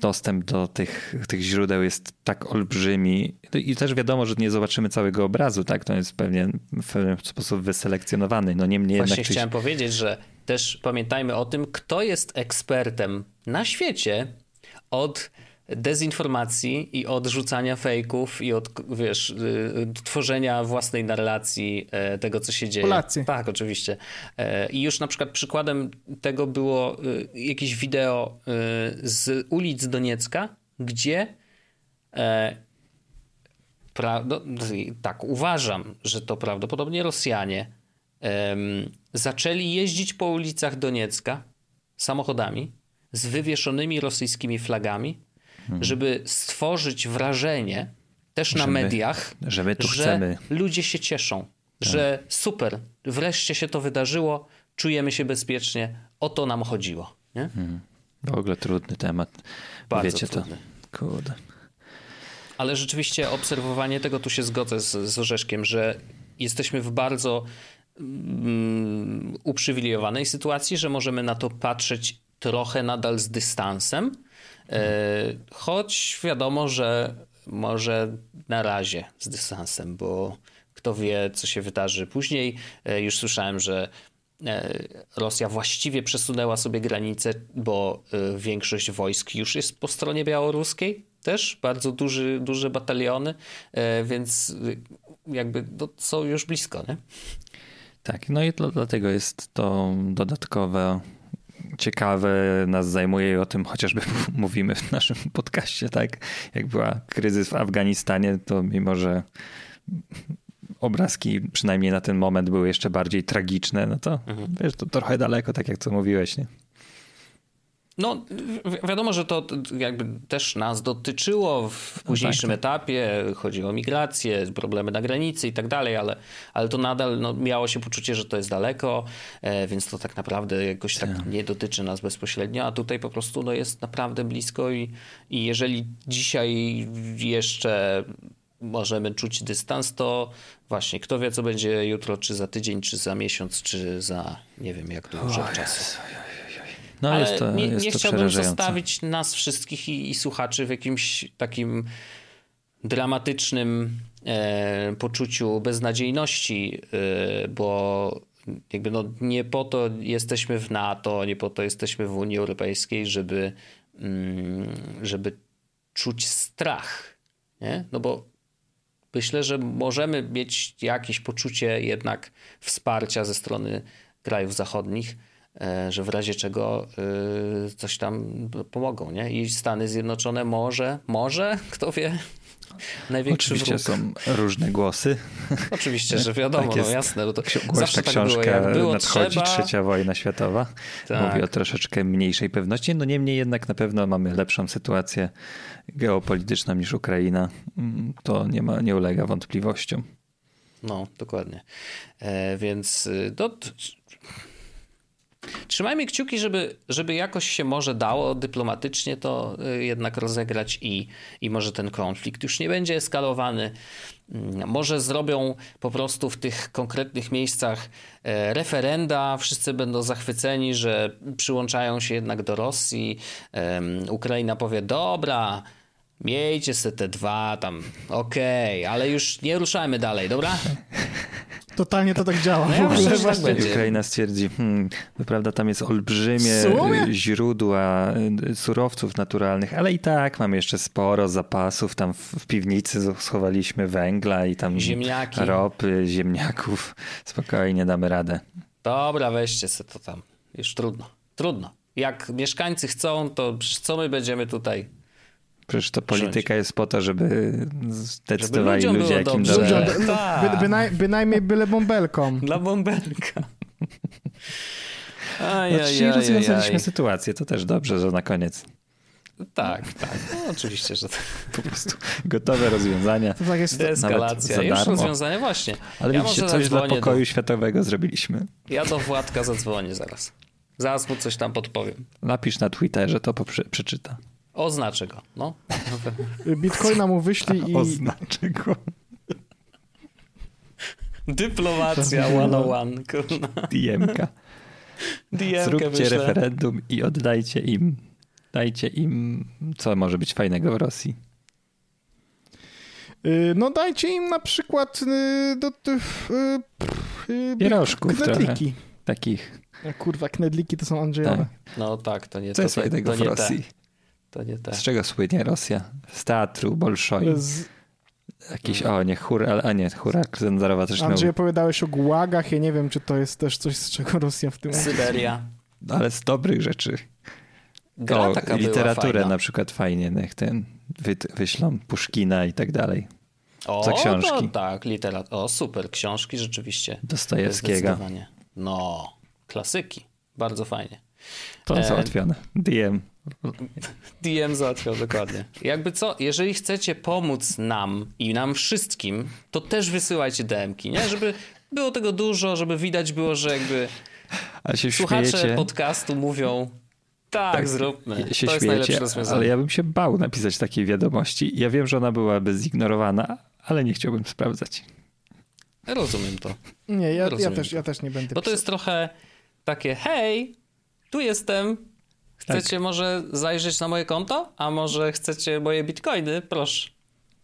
Dostęp do tych, tych źródeł jest tak olbrzymi i też wiadomo, że nie zobaczymy całego obrazu, tak? To jest pewnie w pewien sposób wyselekcjonowany. No niemniej Właśnie jednak... chciałem powiedzieć, że też pamiętajmy o tym, kto jest ekspertem na świecie od dezinformacji i od rzucania fejków i od, wiesz, y, tworzenia własnej narracji e, tego, co się dzieje. Polacy. Tak, oczywiście. E, I już na przykład przykładem tego było y, jakieś wideo y, z ulic Doniecka, gdzie e, pra, no, tak, uważam, że to prawdopodobnie Rosjanie zaczęli jeździć po ulicach Doniecka samochodami z wywieszonymi rosyjskimi flagami, żeby stworzyć wrażenie też na Że my- mediach, że chcemy. ludzie się cieszą, że super, wreszcie się to wydarzyło, czujemy się bezpiecznie, o to nam chodziło. Nie? W ogóle trudny temat. Bardzo Wiecie trudny. to. Kurde. Ale rzeczywiście obserwowanie tego, tu się zgodzę z, z Orzeszkiem, że jesteśmy w bardzo mm, uprzywilejowanej sytuacji, że możemy na to patrzeć trochę nadal z dystansem, e, choć wiadomo, że może na razie z dystansem, bo kto wie, co się wydarzy później. E, Już słyszałem, że e, Rosja właściwie przesunęła sobie granicę, bo większość wojsk już jest po stronie białoruskiej też, bardzo duży, duże bataliony, więc jakby no, są już blisko, nie? Tak, no i dla- dlatego jest to dodatkowe, ciekawe, nas zajmuje i o tym chociażby [LAUGHS] mówimy w naszym podcaście, tak? Jak była kryzys w Afganistanie, to mimo, że obrazki przynajmniej na ten moment były jeszcze bardziej tragiczne, no to wiesz, to trochę daleko, tak jak co mówiłeś, nie? No, wi- wiadomo, że to jakby też nas dotyczyło w późniejszym tak. etapie. Chodzi o migrację, problemy na granicy i tak dalej, ale, ale to nadal no, miało się poczucie, że to jest daleko, e, więc to tak naprawdę jakoś tak nie dotyczy nas bezpośrednio, a tutaj po prostu no, jest naprawdę blisko i, i jeżeli dzisiaj jeszcze możemy czuć dystans, to właśnie kto wie, co będzie jutro, czy za tydzień, czy za miesiąc, czy za nie wiem jak dłużej czasu. No Ale jest to, nie, jest nie to chciałbym zostawić nas wszystkich i, i słuchaczy w jakimś takim dramatycznym e, poczuciu beznadziejności, e, bo jakby no nie po to jesteśmy w NATO, nie po to jesteśmy w Unii Europejskiej, żeby, mm, żeby czuć strach. Nie? No bo myślę, że możemy mieć jakieś poczucie jednak wsparcia ze strony krajów zachodnich, że w razie czego e, coś tam pomogą, nie? I Stany Zjednoczone może, może, [LAUGHS] kto wie, największy Oczywiście wróg. są różne głosy. Oczywiście, że [LAUGHS] wiadomo, Tak jest. no jasne, no to zawsze tak było, książka jak było nadchodzi trzeba, trzecia wojna światowa. Tak. Mówi o troszeczkę mniejszej pewności. No niemniej jednak na pewno mamy lepszą sytuację geopolityczną niż Ukraina. Mm, To nie, ma, nie ulega wątpliwościom. No, dokładnie. E, więc y, no, trzymajmy kciuki, żeby, żeby jakoś się może dało dyplomatycznie to y, jednak rozegrać i, i może ten konflikt już nie będzie eskalowany. Mm, może zrobią po prostu w tych konkretnych miejscach e, referenda, wszyscy będą zachwyceni, że przyłączają się jednak do Rosji. Ukraina powie: Dobra, miejcie se te dwa tam, okej, okay, ale już nie ruszajmy dalej, dobra? [LAUGHS] Totalnie to tak działa. No ja myślę, że tak będzie. Ukraina stwierdzi, hmm, prawda, tam jest olbrzymie źródła y, surowców naturalnych, ale i tak mamy jeszcze sporo zapasów. Tam w, w piwnicy schowaliśmy węgla i tam Ziemniaki. ropy, ziemniaków. [LAUGHS] Spokojnie damy radę. Dobra, weźcie se to tam. Już trudno. Trudno. Jak mieszkańcy chcą, to co my będziemy tutaj Przecież to polityka jest po to, żeby zdecydowali żeby ludzie, jakim dobrze. By, by, bynaj, bynajmniej byle bąbelką. [LAUGHS] Dla bąbelka. Aj, no, aj, rozwiązaliśmy sytuację, to też dobrze, że na koniec. Tak, tak. No, oczywiście, że to... [LAUGHS] Po prostu gotowe rozwiązania. To tak jest Deeskalacja. Już rozwiązanie, właśnie. Ale ja widzicie, coś dla pokoju do... światowego zrobiliśmy. Ja do Władka zadzwonię zaraz. Zaraz mu coś tam podpowiem. Napisz na Twitterze, to przeczyta. Oznaczę go, no. Bitcoina mu wyślij i... Oznaczę go. Dyplomacja 101, kurna. DM-ka. Zróbcie wyślę. referendum i oddajcie im, dajcie im, co może być fajnego w Rosji. Y, no dajcie im na przykład y, do tych y, pierożków knedliki. Takich. Ja, kurwa, knedliki to są Andrzejowe. Tak. No tak, to nie to, jest fajnego to w Rosji? Te. To nie te. Z czego słynie Rosja? Z teatru Bolszoi. Z... Jakiś, o nie, hura, a nie, hura Zendarowa też Andrzej, opowiadałeś o gułagach, ja nie wiem, czy to jest też coś, z czego Rosja w tym... Syberia. Ale z dobrych rzeczy. Gra o, taka literaturę na przykład fajnie, niech ten wy, wyślą, Puszkina i tak dalej. O, Za książki. To, tak, literat. O, super, książki rzeczywiście. Dostojewskiego. No, klasyki. Bardzo fajnie. To e... załatwione. DM. DM załatwiał, dokładnie. Jakby co, jeżeli chcecie pomóc nam i nam wszystkim, to też wysyłajcie DM-ki, nie? Żeby było tego dużo, żeby widać było, że jakby słuchacze śmiejecie. podcastu mówią tak, tak zróbmy. Się to jest najlepsze rozwiązanie. Ale ja bym się bał napisać takiej wiadomości. Ja wiem, że ona byłaby zignorowana, ale nie chciałbym sprawdzać. Rozumiem to. Nie, ja, ja też, ja też nie będę Bo to jest trochę takie, hej, tu jestem, Chcecie tak. może zajrzeć na moje konto? A może chcecie moje bitcoiny? Proszę.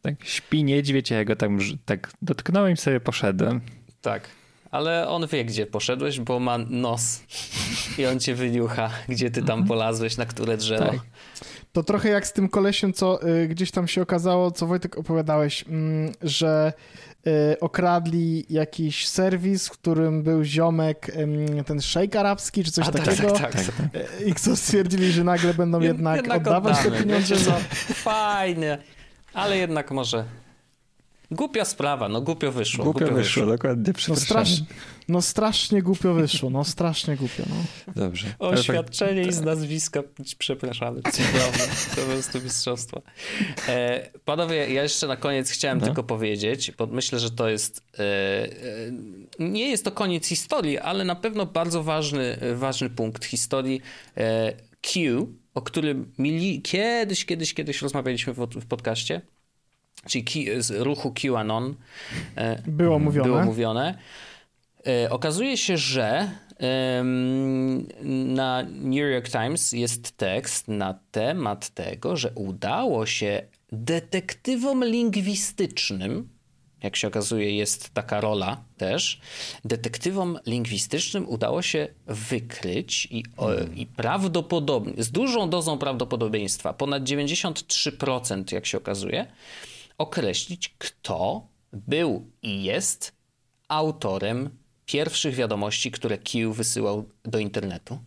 Tak, śpi niedźwiedź, ja go tam tak dotknąłem i sobie poszedłem. Tak, ale on wie, gdzie poszedłeś, bo ma nos i on cię wyniucha, gdzie ty tam mhm. polazłeś, na które drzewo. Tak. To trochę jak z tym kolesiem, co y, gdzieś tam się okazało, co Wojtek opowiadałeś, mm, że okradli jakiś serwis, w którym był ziomek, ten szejk arabski, czy coś A, tak, takiego. Tak, tak, tak, I co stwierdzili, że nagle będą jednak, jednak oddawać oddamy. te pieniądze. Wiecie, [LAUGHS] Fajnie, ale jednak może Głupia sprawa, no głupio wyszło. Głupio, głupio wyszło, wyszło, dokładnie. No, strasz, no strasznie głupio wyszło, no strasznie głupio. No. Dobrze. [LAUGHS] Oświadczenie i z nazwiska, przepraszamy, cudowne, to po prostu mistrzostwo. E, panowie, ja jeszcze na koniec chciałem no. tylko powiedzieć, bo myślę, że to jest, e, e, nie jest to koniec historii, ale na pewno bardzo ważny, ważny punkt historii. E, Q, o którym mili, kiedyś, kiedyś, kiedyś rozmawialiśmy w, w podcaście, czyli z ruchu QAnon e, było mówione. Było mówione. E, okazuje się, że na New York Times jest tekst na temat tego, że udało się detektywom lingwistycznym, jak się okazuje, jest taka rola też. Detektywom lingwistycznym udało się wykryć i, o, i prawdopodobnie, z dużą dozą prawdopodobieństwa, ponad 93%, jak się okazuje, określić, kto był i jest autorem pierwszych wiadomości, które Q wysyłał do internetu.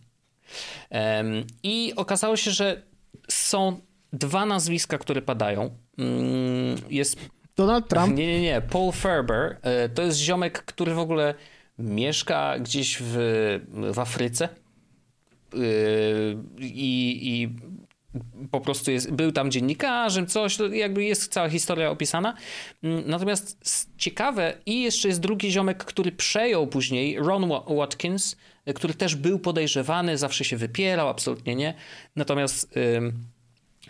I okazało się, że są dwa nazwiska, które padają. Mm, jest. Donald Trump? Nie, nie, nie. Paul Ferber e, to jest ziomek, który w ogóle mieszka gdzieś w, w Afryce. E, I, i po prostu jest, był tam dziennikarzem, coś, jakby jest cała historia opisana. Mm, natomiast ciekawe, i jeszcze jest drugi ziomek, który przejął później, Ron Watkins, który też był podejrzewany, zawsze się wypierał, absolutnie nie. Natomiast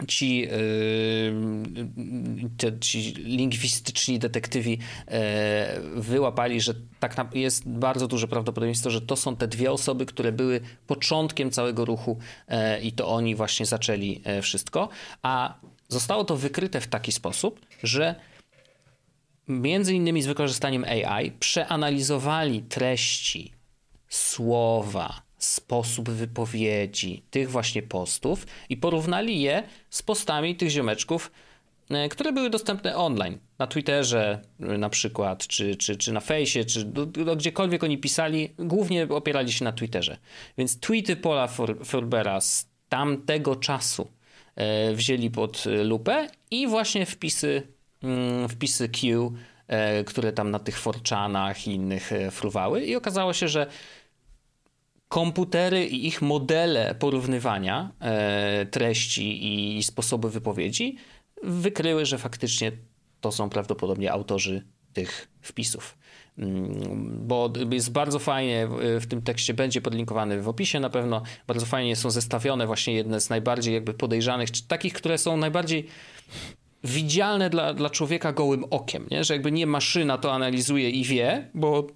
ci, yy, ci lingwistyczni detektywi yy, wyłapali, że tak jest bardzo duże prawdopodobieństwo, że to są te dwie osoby, które były początkiem całego ruchu yy, i to oni właśnie zaczęli wszystko, a zostało to wykryte w taki sposób, że między innymi z wykorzystaniem AI przeanalizowali treści, słowa, sposób wypowiedzi tych właśnie postów i porównali je z postami tych ziomeczków, e, które były dostępne online. Na Twitterze e, na przykład, czy, czy, czy na fejsie, czy do, do, gdziekolwiek oni pisali, głównie opierali się na Twitterze. Więc tweety Paula Forbera z tamtego czasu e, wzięli pod lupę i właśnie wpisy, mm, wpisy Q, które tam na tych forczanach i innych fruwały i okazało się, że komputery i ich modele porównywania e, treści i sposoby wypowiedzi wykryły, że faktycznie to są prawdopodobnie autorzy tych wpisów. Mm, bo jest bardzo fajnie, w tym tekście będzie podlinkowany w opisie na pewno, bardzo fajnie są zestawione właśnie jedne z najbardziej jakby podejrzanych, czy takich, które są najbardziej widzialne dla, dla człowieka gołym okiem, nie? że jakby nie maszyna to analizuje i wie, bo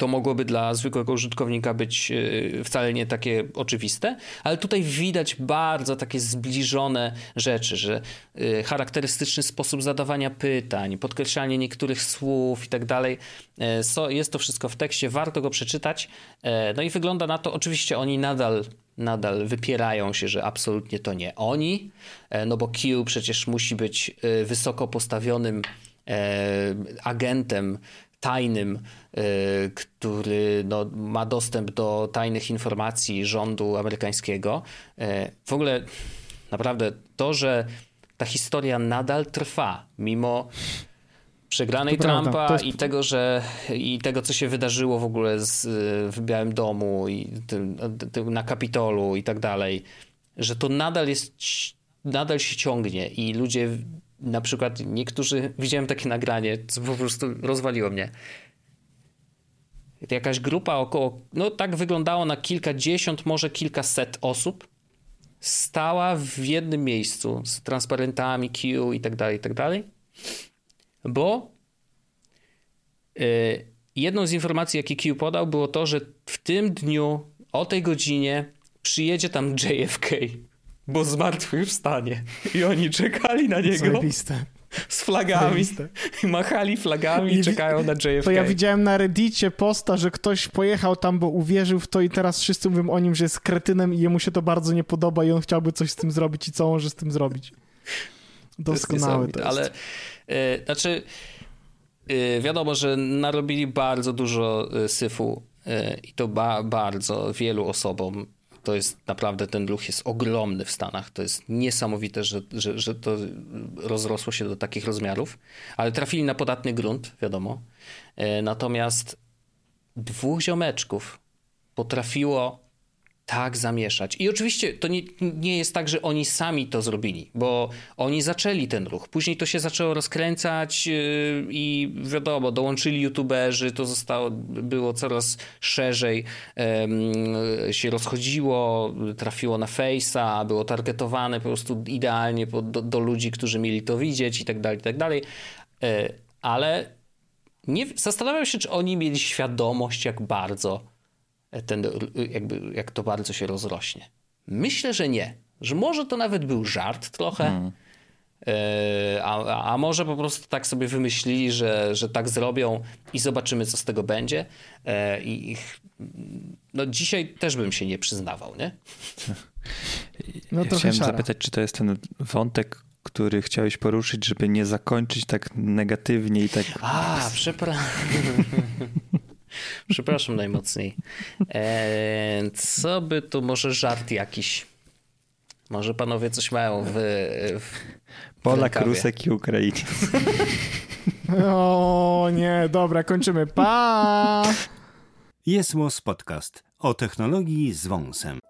to mogłoby dla zwykłego użytkownika być e, wcale nie takie oczywiste, ale tutaj widać bardzo takie zbliżone rzeczy, że e, charakterystyczny sposób zadawania pytań, podkreślanie niektórych słów i tak dalej. E, jest to wszystko w tekście, warto go przeczytać. No i wygląda na to, oczywiście oni nadal nadal wypierają się, że absolutnie to nie oni, no bo Q przecież musi być wysoko postawionym agentem tajnym, który no, ma dostęp do tajnych informacji rządu amerykańskiego. Y, w ogóle naprawdę to, że ta historia nadal trwa, mimo przegranej Trumpa jest... i tego, że i tego, co się wydarzyło w ogóle z, w Białym Domu i tym, tym, na Kapitolu i tak dalej, że to nadal jest, nadal się ciągnie i ludzie na przykład niektórzy, widziałem takie nagranie, co po prostu rozwaliło mnie. Jakaś grupa około, no tak wyglądało na kilkadziesiąt, może kilkaset osób, stała w jednym miejscu z transparentami Q i tak dalej, i tak dalej, bo yy, jedną z informacji, jakie Q podał, było to, że w tym dniu o tej godzinie przyjedzie tam JFK bo zmartwychwstanie. I oni czekali na niego. Zajebiste. Z flagami. Machali flagami i czekają na JFK. To ja widziałem na Reddicie posta, że ktoś pojechał tam, bo uwierzył w to i teraz wszyscy mówią o nim, że jest kretynem i jemu się to bardzo nie podoba i on chciałby coś z tym zrobić i co może z tym zrobić. Doskonałe to, jest. Ale yy, znaczy yy, wiadomo, że narobili bardzo dużo e, syfu i to ba bardzo wielu osobom to jest naprawdę, ten ruch jest ogromny w Stanach. To jest niesamowite, że, że, że to rozrosło się do takich rozmiarów, ale trafili na podatny grunt, wiadomo. E, natomiast dwóch ziomeczków potrafiło tak zamieszać. I oczywiście to nie, nie jest tak, że oni sami to zrobili, bo oni zaczęli ten ruch. Później to się zaczęło rozkręcać yy, i wiadomo, dołączyli youtuberzy, to zostało, było coraz szerzej, yy, się rozchodziło, trafiło na Face'a, było targetowane po prostu idealnie do, do ludzi, którzy mieli to widzieć i tak dalej, i tak dalej. Yy, ale nie, zastanawiam się, czy oni mieli świadomość, jak bardzo ten, jakby, jak to bardzo się rozrośnie. Myślę, że nie. Że może to nawet był żart trochę. Hmm. A, a może po prostu tak sobie wymyślili, że, że tak zrobią i zobaczymy, co z tego będzie. E, I no dzisiaj też bym się nie przyznawał, nie? [LAUGHS] No ja chciałem szara. zapytać, czy to jest ten wątek, który chciałeś poruszyć, żeby nie zakończyć tak negatywnie i tak. A, przepraszam. [LAUGHS] Przepraszam najmocniej. E, co by tu, może żart jakiś? Może panowie coś mają w. w Polak, Rusek i Ukraińcy. [LAUGHS] O nie, dobra, kończymy. Pa! Jest Podcast o technologii z wąsem.